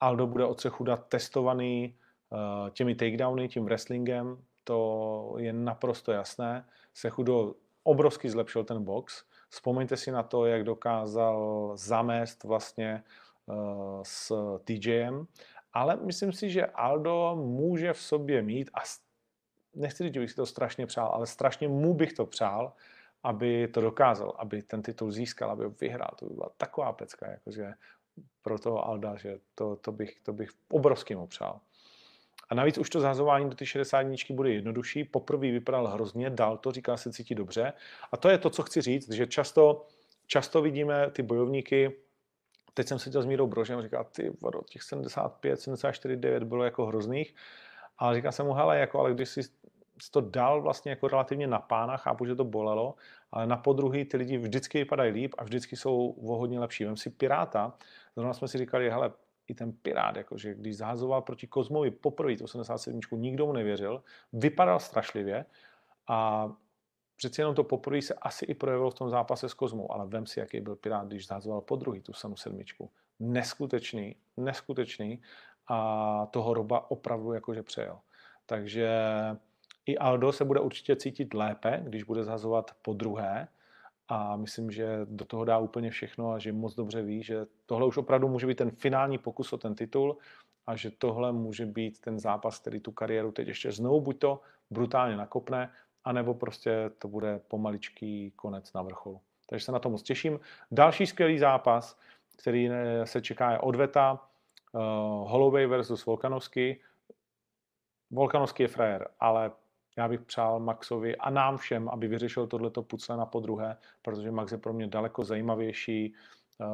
Aldo bude od Sechuda testovaný uh, těmi takedowny, tím wrestlingem, to je naprosto jasné. Sechudo obrovsky zlepšil ten box. Vzpomeňte si na to, jak dokázal zamést vlastně uh, s TJem, ale myslím si, že Aldo může v sobě mít, a nechci říct, že bych si to strašně přál, ale strašně mu bych to přál, aby to dokázal, aby ten titul získal, aby ho vyhrál. To by byla taková pecka, jakože pro toho Alda, že to, to, bych, to bych obrovský mu přál. A navíc už to zahazování do ty 60 dníčky bude jednodušší. Poprvé vypadal hrozně, dal to, říká se cítí dobře. A to je to, co chci říct, že často, často vidíme ty bojovníky, teď jsem seděl s Mírou Brožem, říkal, ty vado, těch 75, 74, 9 bylo jako hrozných. A říkal jsem mu, hele, jako, ale když jsi to dal vlastně jako relativně na pána, chápu, že to bolelo, ale na podruhý ty lidi vždycky vypadají líp a vždycky jsou o hodně lepší. Vem si Piráta, zrovna jsme si říkali, hele, i ten Pirát, jakože když zahazoval proti Kozmovi poprvé 87, nikdo mu nevěřil, vypadal strašlivě a přeci jenom to poprvé se asi i projevilo v tom zápase s Kozmou, ale vem si, jaký byl Pirát, když zahazoval po druhý tu samou sedmičku. Neskutečný, neskutečný a toho Roba opravdu jakože přejel. Takže i Aldo se bude určitě cítit lépe, když bude zhazovat po druhé, a myslím, že do toho dá úplně všechno a že moc dobře ví, že tohle už opravdu může být ten finální pokus o ten titul a že tohle může být ten zápas, který tu kariéru teď ještě znovu buď to brutálně nakopne, anebo prostě to bude pomaličký konec na vrcholu. Takže se na to moc těším. Další skvělý zápas, který eh, se čeká je odveta, uh, Holloway versus Volkanovský. Volkanovský je frajer, ale já bych přál Maxovi a nám všem, aby vyřešil tohleto pucle na podruhé, protože Max je pro mě daleko zajímavější, eh,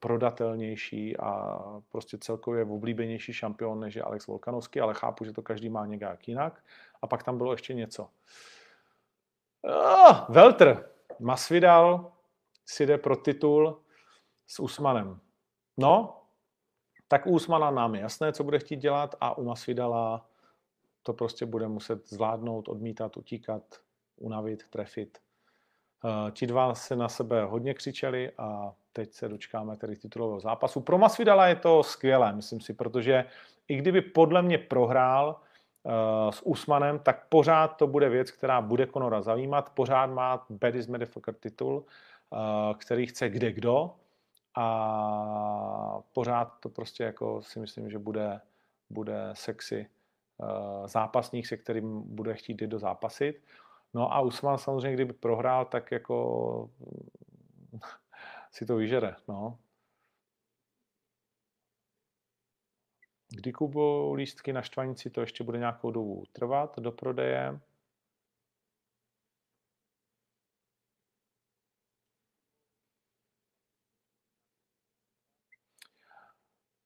prodatelnější a prostě celkově oblíbenější šampion než je Alex Volkanovský, ale chápu, že to každý má nějak jinak. A pak tam bylo ještě něco. Oh, Welter, Masvidal si jde pro titul s Usmanem. No, tak u Usmana nám je jasné, co bude chtít dělat a u Masvidala to prostě bude muset zvládnout, odmítat, utíkat, unavit, trefit. Eh, ti dva se na sebe hodně křičeli a teď se dočkáme tedy titulového zápasu. Pro Masvidala je to skvělé, myslím si, protože i kdyby podle mě prohrál uh, s Usmanem, tak pořád to bude věc, která bude Konora zajímat. Pořád má Badis Motherfucker titul, uh, který chce kde kdo a pořád to prostě jako si myslím, že bude, bude sexy Eh, zápasník, se kterým bude chtít jít do zápasit. No a Usman samozřejmě, kdyby prohrál, tak jako si to vyžere. No. Kdy kubu lístky na štvanici, to ještě bude nějakou dobu trvat do prodeje.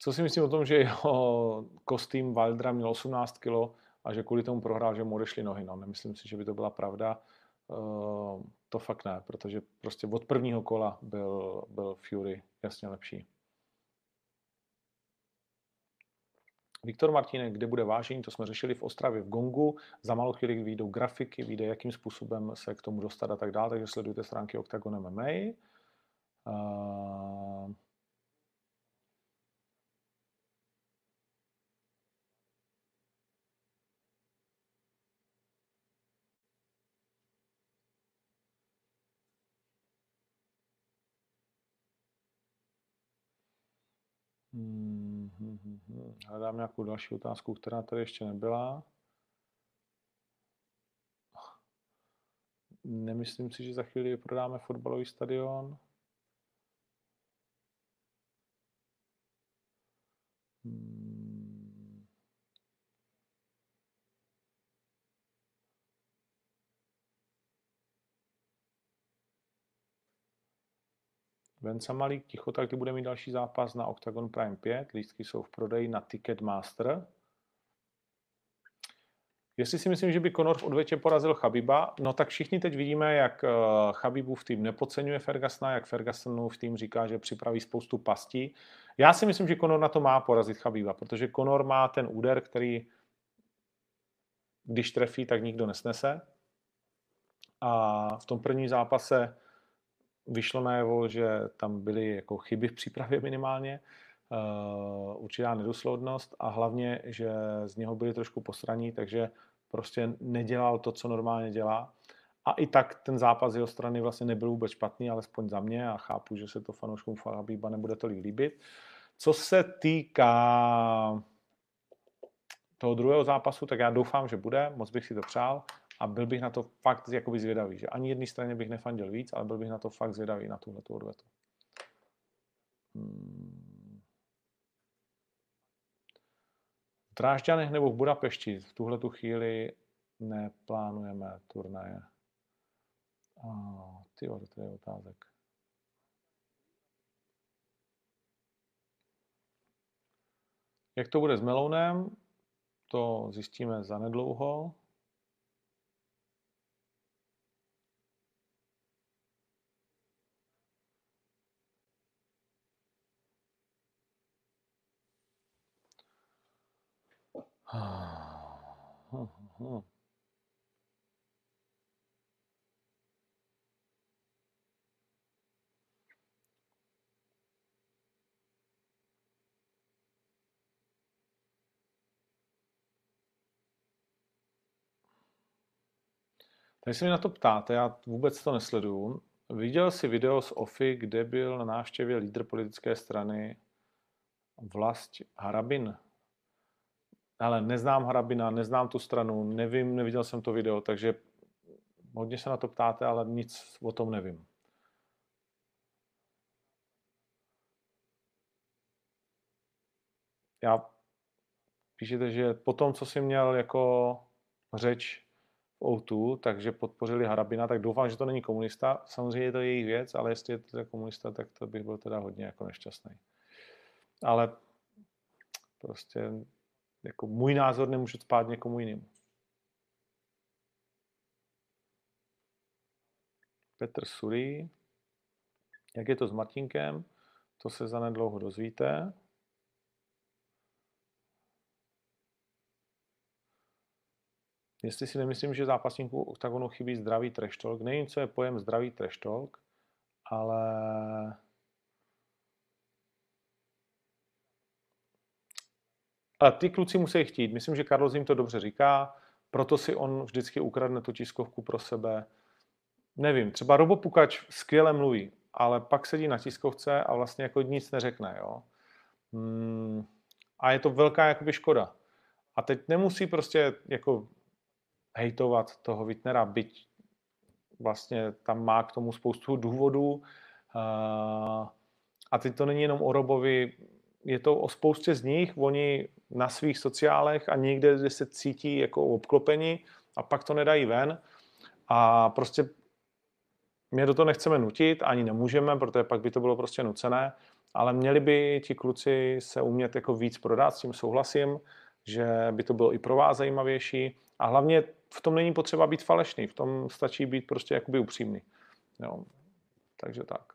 Co si myslím o tom, že jeho kostým Wildera měl 18 kg a že kvůli tomu prohrál, že mu odešly nohy. No, nemyslím si, že by to byla pravda. Uh, to fakt ne, protože prostě od prvního kola byl, byl Fury jasně lepší. Viktor Martínek, kde bude vážení, to jsme řešili v Ostravě v Gongu. Za malou chvíli vyjdou grafiky, vyjde, jakým způsobem se k tomu dostat a tak dále, takže sledujte stránky Octagon MMA. Uh, Hmm. Hledám nějakou další otázku, která tady ještě nebyla. Nemyslím si, že za chvíli prodáme fotbalový stadion. Venca Malík, tichota, kdy bude mít další zápas na Octagon Prime 5. Lístky jsou v prodeji na Ticketmaster. Jestli si myslím, že by Conor v odvětě porazil Chabiba, no tak všichni teď vidíme, jak eh, Chabibův tým nepodceňuje Fergusona, jak Fergusonův tým říká, že připraví spoustu pastí. Já si myslím, že Conor na to má porazit Chabiba, protože Conor má ten úder, který když trefí, tak nikdo nesnese. A v tom prvním zápase vyšlo najevo, že tam byly jako chyby v přípravě minimálně, uh, určitá nedůslednost a hlavně, že z něho byli trošku posraní, takže prostě nedělal to, co normálně dělá. A i tak ten zápas jeho strany vlastně nebyl vůbec špatný, alespoň za mě a chápu, že se to fanouškům Fabíba nebude tolik líbit. Co se týká toho druhého zápasu, tak já doufám, že bude, moc bych si to přál a byl bych na to fakt jakoby zvědavý, že ani jedné straně bych nefandil víc, ale byl bych na to fakt zvědavý, na tuhle odvetu. Hmm. V Drážďanech nebo v Budapešti v tuhle tu chvíli neplánujeme turnaje. Oh, ty to je otázek. Jak to bude s melounem, to zjistíme za Tady se mi na to ptáte, já vůbec to nesleduju. Viděl jsi video z OFI, kde byl na návštěvě lídr politické strany Vlast Harabin. Ale neznám Harabina, neznám tu stranu, nevím, neviděl jsem to video, takže hodně se na to ptáte, ale nic o tom nevím. Já píšete, že po tom, co jsi měl jako řeč v O2, takže podpořili Harabina, tak doufám, že to není komunista. Samozřejmě je to jejich věc, ale jestli je to komunista, tak to bych byl teda hodně jako nešťastný. Ale prostě jako můj názor nemůžu spát někomu jinému. Petr Surí. Jak je to s Martinkem? To se zanedlouho dozvíte. Jestli si nemyslím, že zápasníků oktagonu chybí zdravý trash talk. Nevím, co je pojem zdravý trash talk, ale A ty kluci musí chtít. Myslím, že Carlos jim to dobře říká, proto si on vždycky ukradne tu tiskovku pro sebe. Nevím, třeba Robopukač skvěle mluví, ale pak sedí na tiskovce a vlastně jako nic neřekne. Jo? Hmm, a je to velká jakoby škoda. A teď nemusí prostě jako hejtovat toho Wittnera, byť vlastně tam má k tomu spoustu důvodů. A teď to není jenom o Robovi, je to o spoustě z nich, oni na svých sociálech a někde, kde se cítí jako obklopeni a pak to nedají ven. A prostě mě do toho nechceme nutit, ani nemůžeme, protože pak by to bylo prostě nucené, ale měli by ti kluci se umět jako víc prodat, s tím souhlasím, že by to bylo i pro vás zajímavější a hlavně v tom není potřeba být falešný, v tom stačí být prostě jakoby upřímný. Jo. Takže tak.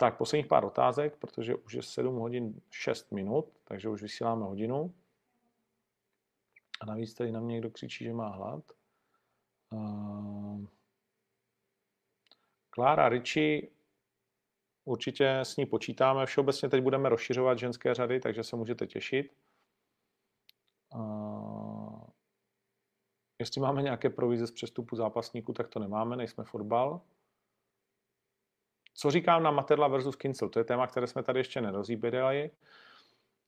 Tak, posledních pár otázek, protože už je 7 hodin 6 minut, takže už vysíláme hodinu. A navíc tady na mě někdo křičí, že má hlad. Klára Riči, určitě s ní počítáme. Všeobecně teď budeme rozšiřovat ženské řady, takže se můžete těšit. Jestli máme nějaké provize z přestupu zápasníků, tak to nemáme, nejsme fotbal. Co říkám na Materla versus Kincel? To je téma, které jsme tady ještě nerozíběrali.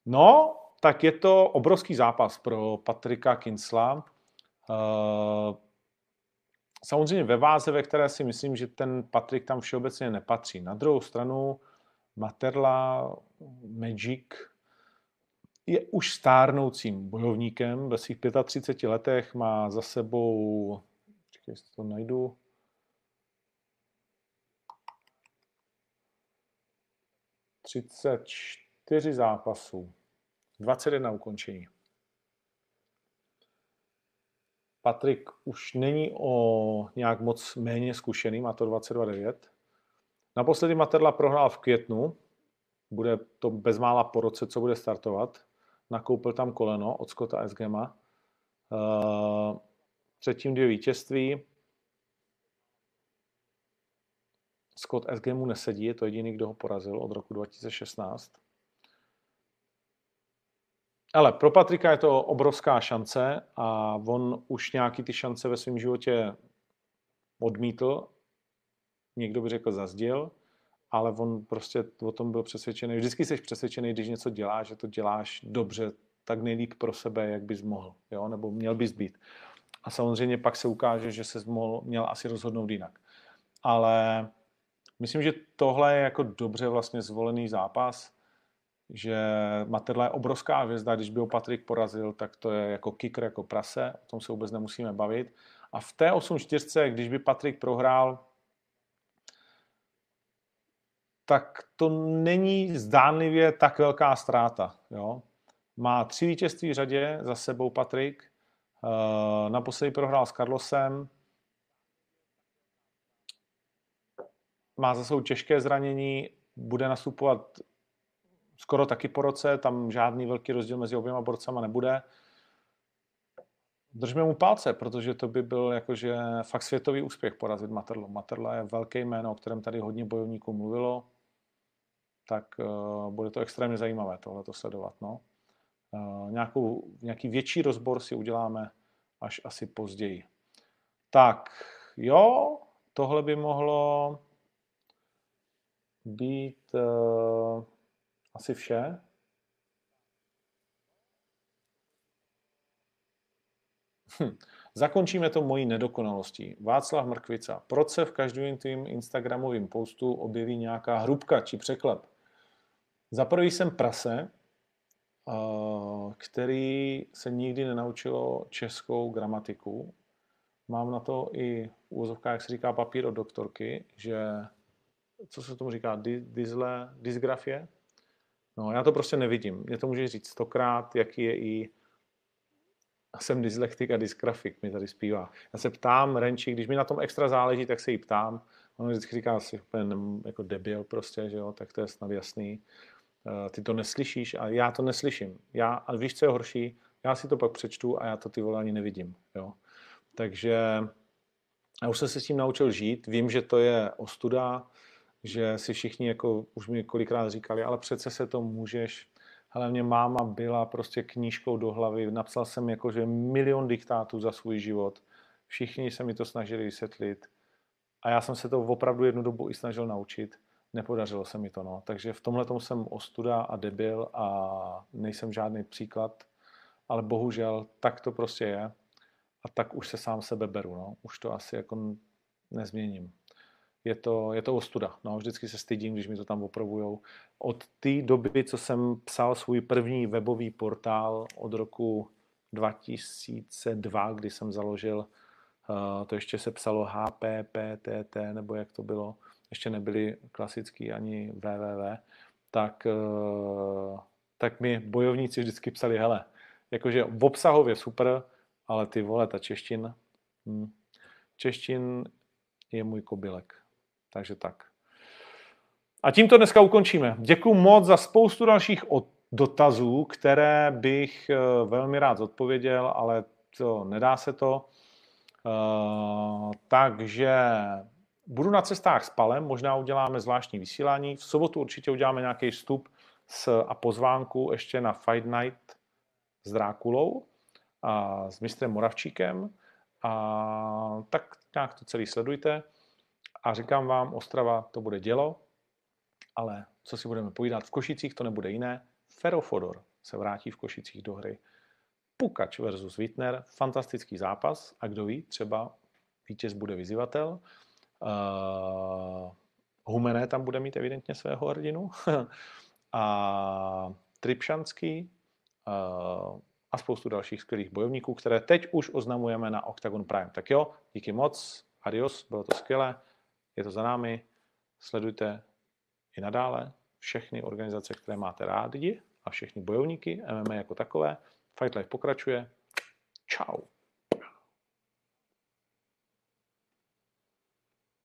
No, tak je to obrovský zápas pro Patrika Kincla. Eh, samozřejmě ve váze, ve které si myslím, že ten Patrik tam všeobecně nepatří. Na druhou stranu Materla Magic je už stárnoucím bojovníkem. Ve svých 35 letech má za sebou, čekaj, to najdu, třicet čtyři zápasů, 21 ukončení. Patrik už není o nějak moc méně zkušený, má to 22,9. Naposledy Materla prohrál v květnu, bude to bezmála po roce, co bude startovat nakoupil tam koleno od Scotta Esgema. Uh, předtím dvě vítězství. Scott Esgemu nesedí, je to jediný, kdo ho porazil od roku 2016. Ale pro Patrika je to obrovská šance a on už nějaký ty šance ve svém životě odmítl. Někdo by řekl zazděl ale on prostě o tom byl přesvědčený. Vždycky jsi přesvědčený, když něco děláš, že to děláš dobře, tak nejlíp pro sebe, jak bys mohl, jo? nebo měl bys být. A samozřejmě pak se ukáže, že se mohl, měl asi rozhodnout jinak. Ale myslím, že tohle je jako dobře vlastně zvolený zápas, že Materla je obrovská hvězda, když by ho Patrik porazil, tak to je jako kicker, jako prase, o tom se vůbec nemusíme bavit. A v té 8-4, když by Patrik prohrál, tak to není zdánlivě tak velká ztráta. Jo? Má tři vítězství v řadě za sebou Patrik. Eh, naposledy prohrál s Carlosem. Má za sebou těžké zranění, bude nastupovat skoro taky po roce, tam žádný velký rozdíl mezi oběma borcama nebude. Držme mu palce, protože to by byl jakože fakt světový úspěch porazit Materlo. Materla je velké jméno, o kterém tady hodně bojovníků mluvilo tak uh, bude to extrémně zajímavé tohle to sledovat. No. Uh, nějakou, nějaký větší rozbor si uděláme až asi později. Tak, jo, tohle by mohlo být uh, asi vše. Hm. Zakončíme to mojí nedokonalostí. Václav Mrkvica. Proč se v každém tvým Instagramovém postu objeví nějaká hrubka či překlep? Za prvý jsem prase, který se nikdy nenaučilo českou gramatiku. Mám na to i v jak se říká, papír od doktorky, že co se tomu říká, dysle, dysgrafie? No, já to prostě nevidím. Mě to může říct stokrát, jaký je i jsem dyslektik a dysgrafik, mi tady zpívá. Já se ptám Renči, když mi na tom extra záleží, tak se jí ptám. On vždycky říká si úplně jako debil prostě, že jo, tak to je snad jasný. Eh, ty to neslyšíš a já to neslyším. Já, a víš, co je horší? Já si to pak přečtu a já to ty vole ani nevidím. Jo? Takže já už jsem se s tím naučil žít. Vím, že to je ostuda, že si všichni jako už mi kolikrát říkali, ale přece se to můžeš. Ale mě máma byla prostě knížkou do hlavy. Napsal jsem jako, že milion diktátů za svůj život. Všichni se mi to snažili vysvětlit. A já jsem se to opravdu jednu dobu i snažil naučit nepodařilo se mi to. No. Takže v tomhle jsem ostuda a debil a nejsem žádný příklad, ale bohužel tak to prostě je a tak už se sám sebe beru. No. Už to asi jako nezměním. Je to, je to ostuda. No, vždycky se stydím, když mi to tam opravujou. Od té doby, co jsem psal svůj první webový portál od roku 2002, kdy jsem založil, uh, to ještě se psalo HPPTT, nebo jak to bylo, ještě nebyly klasický ani www, tak, uh, tak mi bojovníci vždycky psali, hele, jakože v obsahově super, ale ty vole, ta češtin, hm, češtin je můj kobylek. Takže tak. A tím to dneska ukončíme. Děkuji moc za spoustu dalších dotazů, které bych eh, velmi rád zodpověděl, ale to nedá se to. Uh, takže budu na cestách s Palem, možná uděláme zvláštní vysílání. V sobotu určitě uděláme nějaký vstup s, a pozvánku ještě na Fight Night s Drákulou a s mistrem Moravčíkem. A tak nějak to celý sledujte. A říkám vám, Ostrava to bude dělo, ale co si budeme povídat, v Košicích to nebude jiné. Ferofodor se vrátí v Košicích do hry. Pukač versus Wittner, fantastický zápas a kdo ví, třeba vítěz bude vyzývatel. Uh, Humené tam bude mít evidentně svého hrdinu. a Tripšanský uh, a spoustu dalších skvělých bojovníků, které teď už oznamujeme na Octagon Prime. Tak jo, díky moc, adios, bylo to skvělé, je to za námi, sledujte i nadále všechny organizace, které máte rádi a všechny bojovníky, MMA jako takové. Fight Life pokračuje. Ciao.